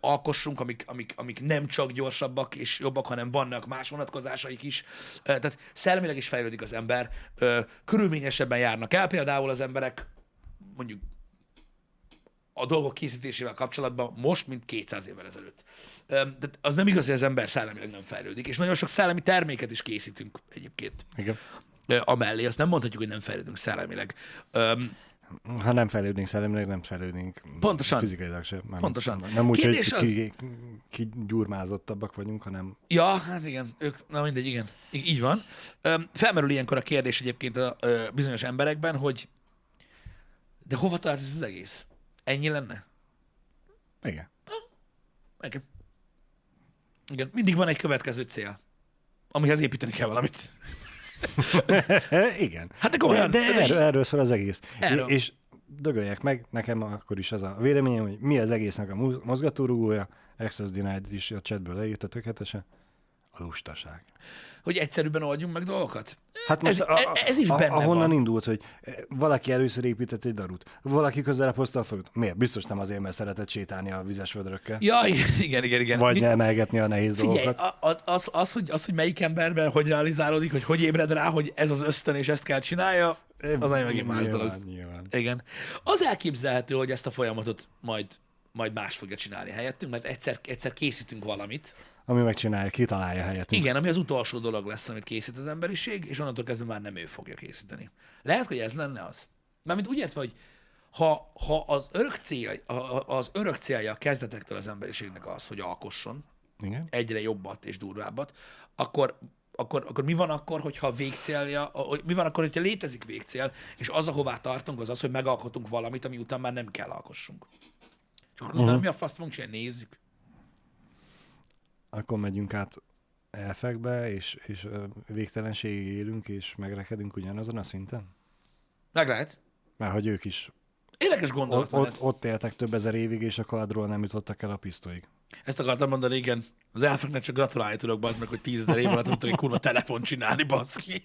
alkossunk, amik, amik, amik nem csak gyorsabbak és jobbak, hanem vannak más vonatkozásaik is. Tehát szellemileg is fejlődik az ember, körülményesebben járnak el például az emberek, mondjuk a dolgok készítésével kapcsolatban most, mint 200 évvel ezelőtt. De az nem igaz, hogy az ember szellemileg nem fejlődik, és nagyon sok szellemi terméket is készítünk egyébként.
Igen.
Amellé azt nem mondhatjuk, hogy nem fejlődünk szellemileg. Öm,
Ha nem fejlődnénk szellemileg, nem fejlődnénk
Pontosan.
fizikailag sem. Mármint
Pontosan.
Nem úgy,
Kérdés
hogy ki, ki, gyurmázottabbak vagyunk, hanem
Ja, hát igen, ők, na mindegy, igen, így, így van. Öm, felmerül ilyenkor a kérdés egyébként a ö, bizonyos emberekben, hogy de hova tart ez az egész? Ennyi lenne?
igen.
Igen. Igen, mindig van egy következő cél, amihez építeni kell valamit.
igen.
Hát de komolyan,
de, erről, erről szól az egész.
Erről.
És, és dögöljek meg, nekem akkor is az a véleményem, hogy mi az egésznek a mozgatórugója, Access Denied is a chatből leírta tökéletesen, a lustaság.
Hogy egyszerűbben oldjunk meg dolgokat?
Hát
Ez-
most
e- ez is benne
ahonnan
van.
indult, hogy eh, valaki először épített egy darut, valaki közelebb hozta a föld. Miért? Biztos nem azért, mert szeretett sétálni a vizes vödrökkel.
Ja, igen, igen, igen.
Vagy
Mi-
emelgetni a nehéz
Figyelj,
dolgokat.
a, a, az, az, hogy, az, hogy melyik emberben hogy realizálódik, hogy hogy ébred rá, hogy ez az ösztön és ezt kell csinálja, az nagyon megint más
nyilván,
dolog.
Nyilván.
Igen. Az elképzelhető, hogy ezt a folyamatot majd, majd más fogja csinálni helyettünk, mert egyszer, egyszer készítünk valamit.
Ami megcsinálja, kitalálja helyettünk.
Igen, ami az utolsó dolog lesz, amit készít az emberiség, és onnantól kezdve már nem ő fogja készíteni. Lehet, hogy ez lenne az. Mármint úgy értve, hogy ha, ha az, örök a- az örök célja a kezdetektől az emberiségnek az, hogy alkosson,
Igen.
egyre jobbat és durvábbat, akkor akkor, akkor mi van akkor, hogyha végcélja, mi van akkor, hogyha létezik végcél, és az, ahová tartunk, az az, hogy megalkotunk valamit, ami után már nem kell alkossunk. Csak akkor utána mi a faszt fogunk csinálni? Nézzük.
Akkor megyünk át elfekbe, és, és végtelenségig élünk, és megrekedünk ugyanazon a szinten?
Meg lehet.
Mert hogy ők is
Érdekes
ott,
gondolatmenet.
ott, ott éltek több ezer évig, és a kardról nem jutottak el a pisztolyig.
Ezt akartam mondani, igen. Az elfeknek csak gratulálni tudok, bazd meg, hogy tízezer év alatt tudtak egy kurva telefon csinálni, baszki.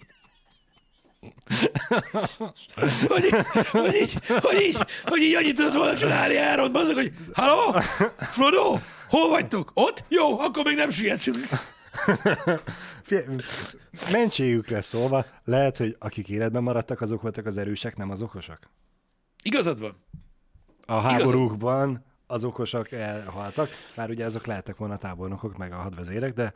Hogy így, hogy így, hogy így, hogy így annyit tudott volna csinálni Áron, bazd hogy Halló? Frodo? Hol vagytok? Ott? Jó, akkor még nem sietünk.
Mentségükre szólva, lehet, hogy akik életben maradtak, azok voltak az erősek, nem az okosak.
Igazad van.
A háborúkban az okosak elhaltak, már ugye azok lehettek volna a tábornokok, meg a hadvezérek, de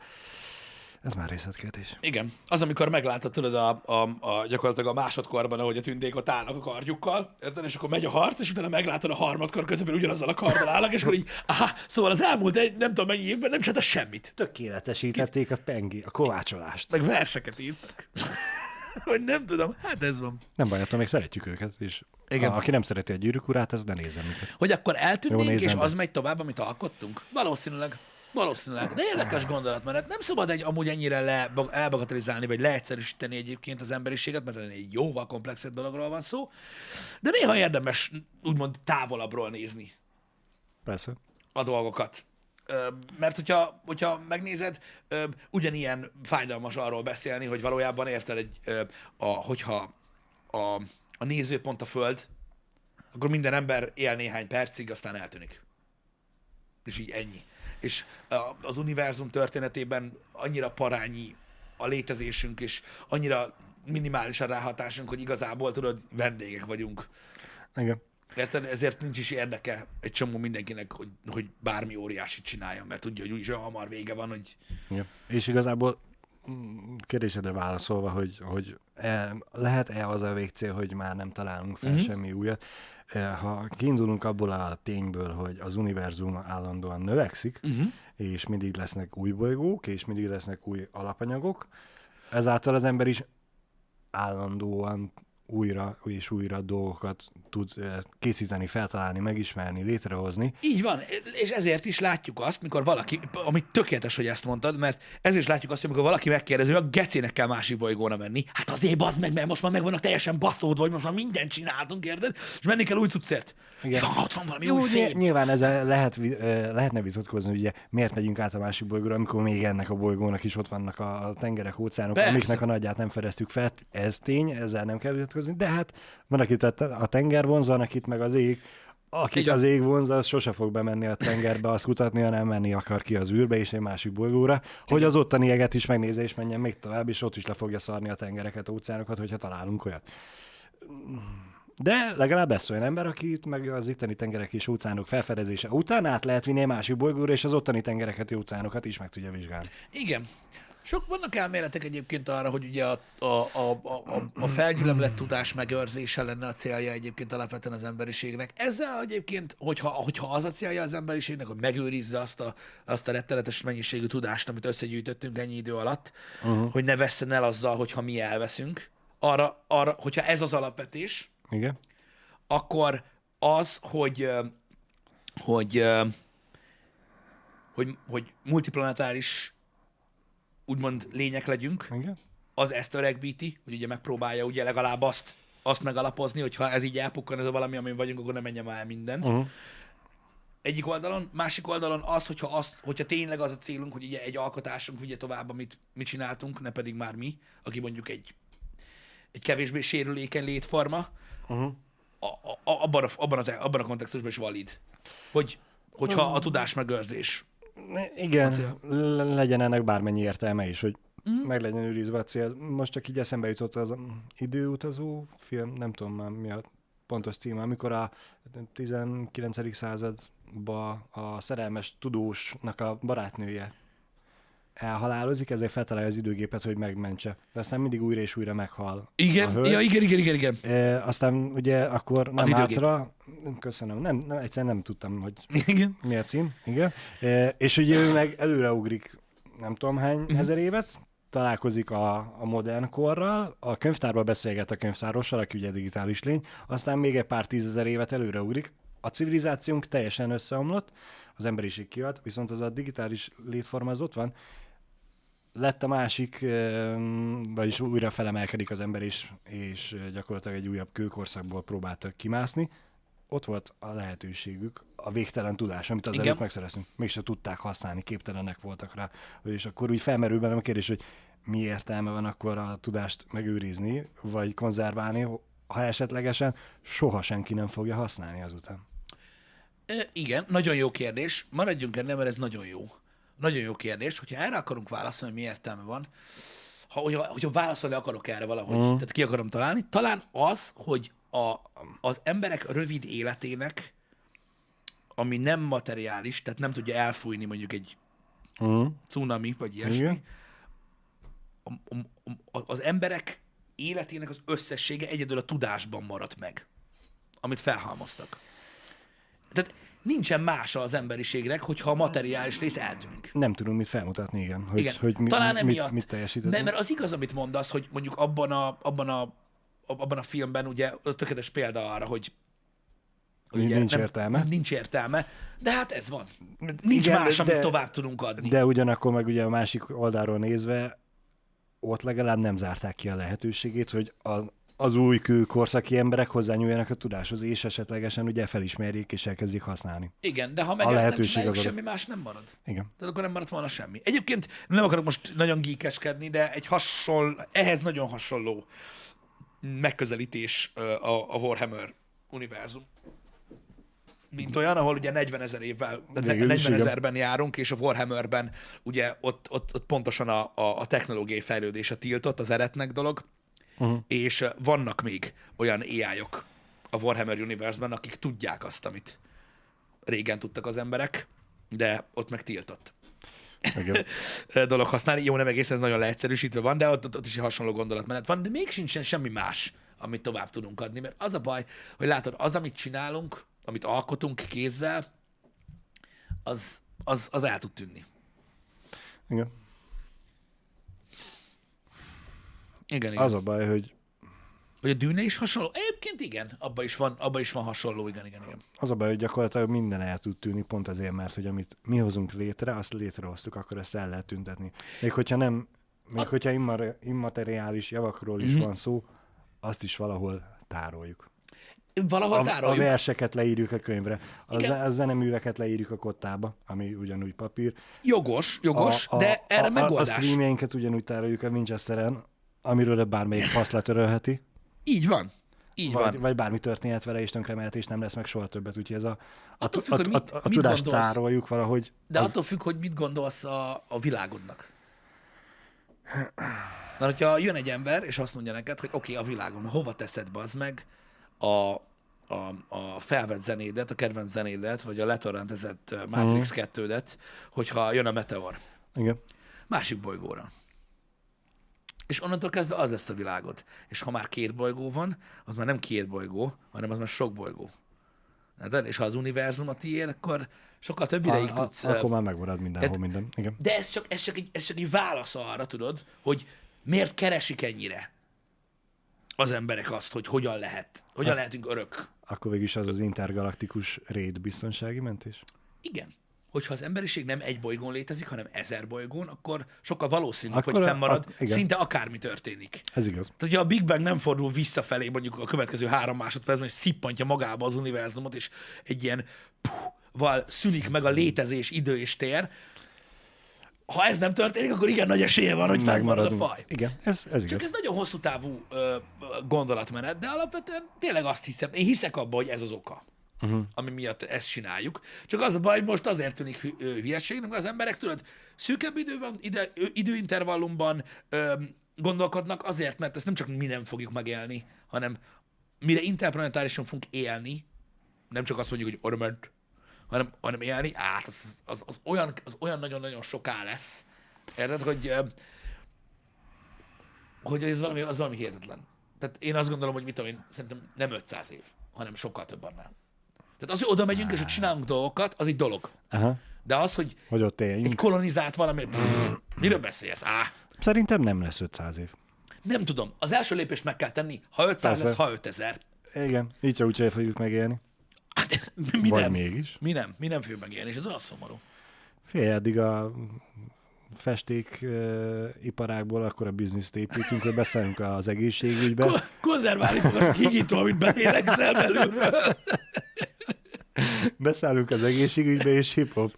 ez már részletkérdés.
Igen. Az, amikor meglátod, tudod, a, a, a, gyakorlatilag a másodkorban, ahogy a tündék ott állnak a kardjukkal, érted? És akkor megy a harc, és utána meglátod a harmadkor közben ugyanazzal a karddal állnak, és akkor így, aha, szóval az elmúlt egy, nem tudom mennyi évben nem csinálta semmit.
Tökéletesítették a pengi, a kovácsolást.
Meg verseket írtak. Vagy nem tudom, hát ez van.
Nem baj, attól még szeretjük őket, és
Igen.
A, aki nem szereti a gyűrűk urát, az ne nézzen minket.
Hogy akkor eltűnnénk, és
be.
az megy tovább, amit alkottunk? Valószínűleg. Valószínűleg. De érdekes gondolat, mert nem szabad egy amúgy ennyire le, elbagatelizálni, vagy leegyszerűsíteni egyébként az emberiséget, mert egy jóval komplexebb dologról van szó. De néha érdemes úgymond távolabbról nézni
Persze.
a dolgokat. Mert hogyha, hogyha megnézed, ugyanilyen fájdalmas arról beszélni, hogy valójában érted, egy, a, hogyha a, a nézőpont a föld, akkor minden ember él néhány percig, aztán eltűnik. És így ennyi. És az univerzum történetében annyira parányi a létezésünk, és annyira minimális a ráhatásunk, hogy igazából tudod, vendégek vagyunk.
Igen.
Érted? Ezért nincs is érdeke egy csomó mindenkinek, hogy, hogy bármi óriásit csináljon, mert tudja, hogy úgyis olyan hamar vége van, hogy
Igen. És igazából mm, kérdésedre válaszolva, hogy, hogy e, lehet-e az a végcél, hogy már nem találunk fel
Mhm.
uh-huh. semmi újat. E, Ha kiindulunk abból a tényből, hogy az univerzum állandóan növekszik,
uh-huh.
és mindig lesznek új bolygók, és mindig lesznek új alapanyagok, ezáltal az ember is állandóan újra és újra dolgokat tud eh, készíteni, feltalálni, megismerni, létrehozni.
Így van, és ezért is látjuk azt, mikor valaki, amit tökéletes, hogy ezt mondtad, mert ezért is látjuk azt, hogy amikor valaki megkérdezi, hogy a gecének kell másik bolygóra menni. Hát azért bazd meg, mert most már meg vannak teljesen baszódva, hogy most már mindent csináltunk, érted? És menni kell új cuccért.
Igen.
Van, ott van valami
Jó,
új
ny-
fény.
nyilván ezzel lehet, ö, lehetne vitatkozni, ugye miért megyünk át a másik bolygóra, amikor még ennek a bolygónak is ott vannak a a tengerek, óceánok,
Persze.
amiknek a nagyját nem fedeztük fel. Ez tény, ezzel nem kell vitatkozni, de hát van, akit a a tenger vonz, van, akit meg az ég. Akit
Igen.
az ég vonz, az sose fog bemenni a tengerbe, azt kutatni, hanem menni akar ki az űrbe és egy másik bolygóra, hogy az ottani jeget is megnézze és menjen még tovább, és ott is le fogja szarni a tengereket, óceánokat, hogyha találunk olyat. De legalább lesz olyan ember, akit meg az itteni tengerek és óceánok felfedezése után át lehet vinni egy másik bolygóra, és az ottani tengereket és óceánokat is meg tudja vizsgálni.
Igen. Sok vannak elméletek egyébként arra, hogy ugye a, a, a, a, a felgyülemlett tudás megőrzése lenne a célja egyébként alapvetően az emberiségnek. Ezzel egyébként, hogyha, hogyha az a célja az emberiségnek, hogy megőrizze azt a, azt a rettenetes mennyiségű tudást, amit összegyűjtöttünk ennyi idő alatt, uh-huh. hogy ne vesszen el azzal, hogyha mi elveszünk, arra, arra, hogyha ez az alapvetés,
Igen?
akkor az, hogy, hogy, hogy, hogy multiplanetáris úgymond lények legyünk,
Igen?
az ezt öregbíti, hogy ugye megpróbálja ugye legalább azt, azt megalapozni, hogy ha ez így elpukkan, ez a valami, amin vagyunk, akkor nem menjen már el minden.
Uh-huh.
Egyik oldalon, másik oldalon az, hogyha, azt, hogyha tényleg az a célunk, hogy ugye egy alkotásunk vigye tovább, amit mi csináltunk, ne pedig már mi, aki mondjuk egy, egy kevésbé sérülékeny létforma,
Uh-huh.
a, a, abban, a, abban, a, abban a kontextusban is valid. Hogy, hogyha a tudás megőrzés.
Igen,
A cél.
legyen ennek bármennyi értelme is, hogy mm. meg legyen őrizve a cél. Most csak így eszembe jutott az mm, időutazó film, nem tudom már mi a pontos címe, amikor a 19. században a szerelmes tudósnak a barátnője elhalálozik, ezért feltalálja az időgépet, hogy megmentse. De aztán mindig újra és újra meghal.
Igen,
hölgy.
ja, igen, igen, igen, igen.
E, aztán ugye akkor nem
időgép.
hátra, köszönöm, nem, nem, egyszerűen nem tudtam, hogy
Igen.
mi a cím, igen. E, és ugye ő meg előreugrik nem tudom hány uh-huh. ezer évet, találkozik a, a modern korral, a könyvtárban beszélget a könyvtárossal, aki ugye digitális lény, aztán még egy pár tízezer évet előreugrik. A civilizációnk teljesen összeomlott, az emberiség kiad, viszont az a digitális létforma az ott van, lett a másik, vagyis újra felemelkedik az ember, és, és gyakorlatilag egy újabb kőkorszakból próbáltak kimászni. Ott volt a lehetőségük, a végtelen tudás, amit az
Igen.
előtt megszereztünk. Mégse tudták használni, képtelenek voltak rá. És akkor úgy felmerül bennem a kérdés, hogy mi értelme van akkor a tudást megőrizni, vagy konzerválni, ha esetlegesen soha senki nem fogja használni azután.
Ö, igen, nagyon jó kérdés. Maradjunk ennél, mert ez nagyon jó. Nagyon jó kérdés. Hogyha erre akarunk válaszolni, mi értelme van, ha, hogyha, hogyha válaszolni akarok erre valahogy, mm. tehát ki akarom találni, talán az, hogy a, az emberek rövid életének, ami nem materiális, tehát nem tudja elfújni mondjuk egy
Mm.
cunami, vagy ilyesmi,
Igen.
a, a, a, az emberek életének az összessége egyedül a tudásban maradt meg, amit felhalmoztak. Tehát nincsen mása az emberiségnek, hogyha a materiális rész eltűnik.
Nem tudunk mit felmutatni, igen. Hogy,
Igen,
hogy mi,
talán
mit,
emiatt.
mit teljesített.
mert, az igaz, amit mondasz, hogy mondjuk abban a, abban a, abban a filmben ugye tökéletes példa arra, hogy hogy
Nincs
ugye
értelme.
Nincs értelme, de hát ez van. Nincs
Igen,
más, amit
de-
tovább tudunk adni.
De ugyanakkor meg ugye a másik oldalról nézve, ott legalább nem zárták ki a lehetőségét, hogy az, az új kőkorszaki emberek hozzányúljanak a tudáshoz, és esetlegesen ugye felismerjék és elkezdjék használni.
Igen, de ha meg ezt nem csináljuk,
az az.
semmi más nem marad.
Igen.
Tehát akkor nem maradt volna semmi. Egyébként nem akarok most nagyon geekeskedni, de egy hasonló, ehhez nagyon hasonló megközelítés a, a Warhammer univerzum. Mint olyan, ahol ugye 40 ezer évvel, tehát
Végül is,
40
igen.
ezerben járunk, és a Warhammerben ugye ott, ott, ott pontosan a, a, a technológiai fejlődés a tiltott, az eretnek dolog, uh-huh. és ö, vannak még olyan AI-ok a Warhammer Universe-ben, akik tudják azt, amit régen tudtak az emberek, de ott meg tiltott
Igen.
ö, dolog használni. Jó, nem egészen ez nagyon leegyszerűsítve van, de ott, ott, ott is egy hasonló gondolatmenet van, de még sincsen semmi más, amit tovább tudunk adni, mert az a baj, hogy látod, az, amit csinálunk, amit alkotunk kézzel, az, az, az el tud tűnni.
Igen.
Igen, igen.
Az a baj, hogy
Hogy a dűne is hasonló? Egyébként igen, abban is van, abba is van hasonló, igen, igen, igen.
az a baj, hogy gyakorlatilag minden el tud tűnni, pont azért, mert hogy amit mi hozunk létre, azt létrehoztuk, akkor ezt el lehet tüntetni. Még hogyha nem, még hogyha immar- immateriális javakról is van szó, azt is valahol tároljuk.
Valahol
A, a
tároljuk.
verseket leírjuk a könyvre, a,
Igen.
a zeneműveket leírjuk a kottába, ami ugyanúgy papír.
Jogos, jogos,
a, a,
de erre
a, a, a
megoldás.
streamjeinket ugyanúgy tároljuk a Winchesteren, amiről bármelyik fasz letörölheti,
Így van. Így
vagy,
van.
vagy bármi történhet vele, és tönkre mehet, és nem lesz meg soha többet. Úgyhogy ez a, a,
Attól
a,
függ, hogy
a,
mit-
a, a
mit
tudást
gondolsz.
tároljuk valahogy.
De
az,
attól függ, hogy mit gondolsz a, a világodnak. Na, hogyha jön egy ember, és azt mondja neked, hogy oké, okay, a világon, hova teszed az meg a, a, a felvett zenédet, a kedvenc zenédet, vagy a letorrentezett Matrix 2-det, hogyha jön a meteor
Igen.
másik bolygóra. És onnantól kezdve az lesz a világod. És ha már két bolygó van, az már nem két bolygó, hanem az már sok bolygó. Érted? És ha az univerzum a tiéd, akkor sokkal több ideig
a,
tudsz...
a,
ö,
akkor már megmarad mindenhol
Hát-
minden. Igen.
de ez csak, ez, csak egy, ez csak egy válasz arra, tudod, hogy miért keresik ennyire az emberek azt, hogy hogyan lehet, hogyan lehetünk örök.
Akkor végül is az az intergalaktikus raid biztonsági mentés.
Igen. Hogyha az emberiség nem egy bolygón létezik, hanem ezer bolygón, akkor sokkal valószínűbb,
Akkor
hogy fennmarad,
a- igen.
szinte akármi történik.
Ez igaz.
Tehát, hogyha a Big Bang nem fordul visszafelé mondjuk a következő három másodpercben, és szippantja magába az univerzumot, és egy ilyen puh, val szűnik meg a létezés, idő és tér, ha ez nem történik, akkor igen nagy esélye van, hogy fennmarad a faj.
Igen, ez, ez
Csak
igaz.
ez nagyon hosszú távú ö, gondolatmenet, de alapvetően tényleg azt hiszem, én hiszek abba, hogy ez az oka, uh-huh. ami miatt ezt csináljuk. Csak az a baj, hogy most azért tűnik hülyeségnek, mert az emberek tudod, szűkebb idő van, ide, időintervallumban ö, gondolkodnak azért, mert ezt nem csak mi nem fogjuk megélni, hanem mire interplanetárisan fogunk élni, nem csak azt mondjuk, hogy orment, hanem, hanem élni, át, az, az, az, olyan, az olyan nagyon-nagyon soká lesz. Érted, hogy hogy ez valami, az valami hihetetlen. Tehát én azt gondolom, hogy mit tudom én, szerintem nem 500 év, hanem sokkal több annál. Tehát az, hogy oda megyünk és hogy csinálunk dolgokat, az egy dolog.
Aha.
De az, hogy
Hogy ott
egy
éljünk.
kolonizált valami, pff, miről beszélsz? Á,
Szerintem nem lesz 500 év.
Nem tudom, az első lépést meg kell tenni, ha 500
Persze.
lesz, ha 5000.
Igen, így se úgy fogjuk megélni.
Hát, mi
Vagy
nem?
mégis.
Mi nem? Mi nem fogjuk megélni, és ez olyan szomorú.
Fél addig a festék uh, iparákból akkor a bizniszt építünk, hogy beszélünk az egészségügybe.
Ko- konzerválni a higító, amit belélegzel belülről.
Beszállunk az egészségügybe és hip-hop,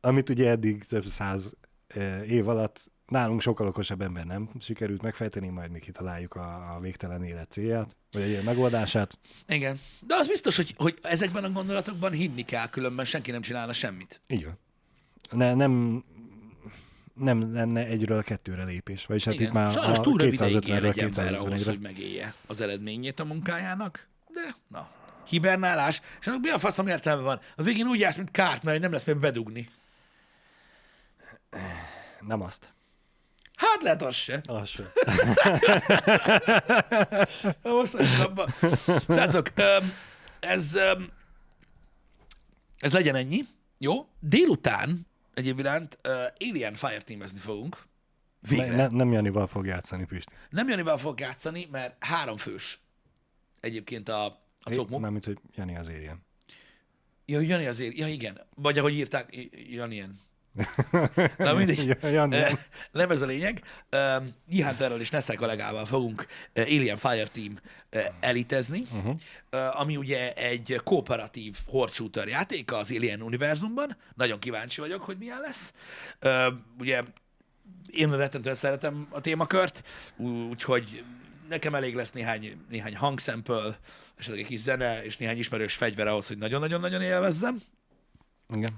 amit ugye eddig több száz uh, év alatt nálunk sokkal okosabb ember nem sikerült megfejteni, majd mi kitaláljuk a, a végtelen élet célját, vagy egy ilyen megoldását.
Igen. De az biztos, hogy, hogy ezekben a gondolatokban hinni kell, különben senki nem csinálna semmit.
Így van. Ne, nem, nem lenne egyről kettőre lépés. Vagyis hát
Igen.
itt már
Sajnos
a
túl rövid ideig él
250-ről
egy ember ahhoz,
251-re.
hogy megélje az eredményét a munkájának, de na. Hibernálás, és annak mi a faszom értelme van? A végén úgy jársz, mint kárt, mert nem lesz még bedugni.
Nem azt.
Hát lehet az se.
Az.
Na most abban. Srácok, ez, ez legyen ennyi. Jó? Délután egyéb iránt Alien Fireteamezni fogunk. Végre.
Ne, ne, nem Janival fog játszani, Pisti.
Nem Janival fog játszani, mert három fős egyébként a, a cokmok.
Mármint, hogy Jani az érjen.
Ja, Jani azért, ja igen. Vagy ahogy írták, Janien. Na mindegy.
Ja, Jani.
Eh, Nem ez a lényeg. E-Hunterrel és Nessai kollégával fogunk uh, Alien Fireteam uh, elitezni, uh-huh. uh, ami ugye egy kooperatív horde shooter játék az Alien univerzumban. Nagyon kíváncsi vagyok, hogy milyen lesz. Ugye én rettentően szeretem a témakört, úgyhogy nekem elég lesz néhány, néhány hangszempől, esetleg egy kis zene, és néhány ismerős fegyver ahhoz, hogy nagyon-nagyon-nagyon élvezzem.
Igen.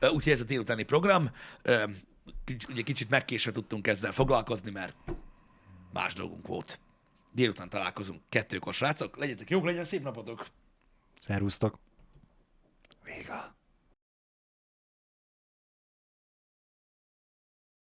Úgyhogy ez a délutáni program. Ugye kicsit megkésve tudtunk ezzel foglalkozni, mert más dolgunk volt. Délután találkozunk kettőkor, srácok. Legyetek jók, legyen szép napotok!
Szervusztok.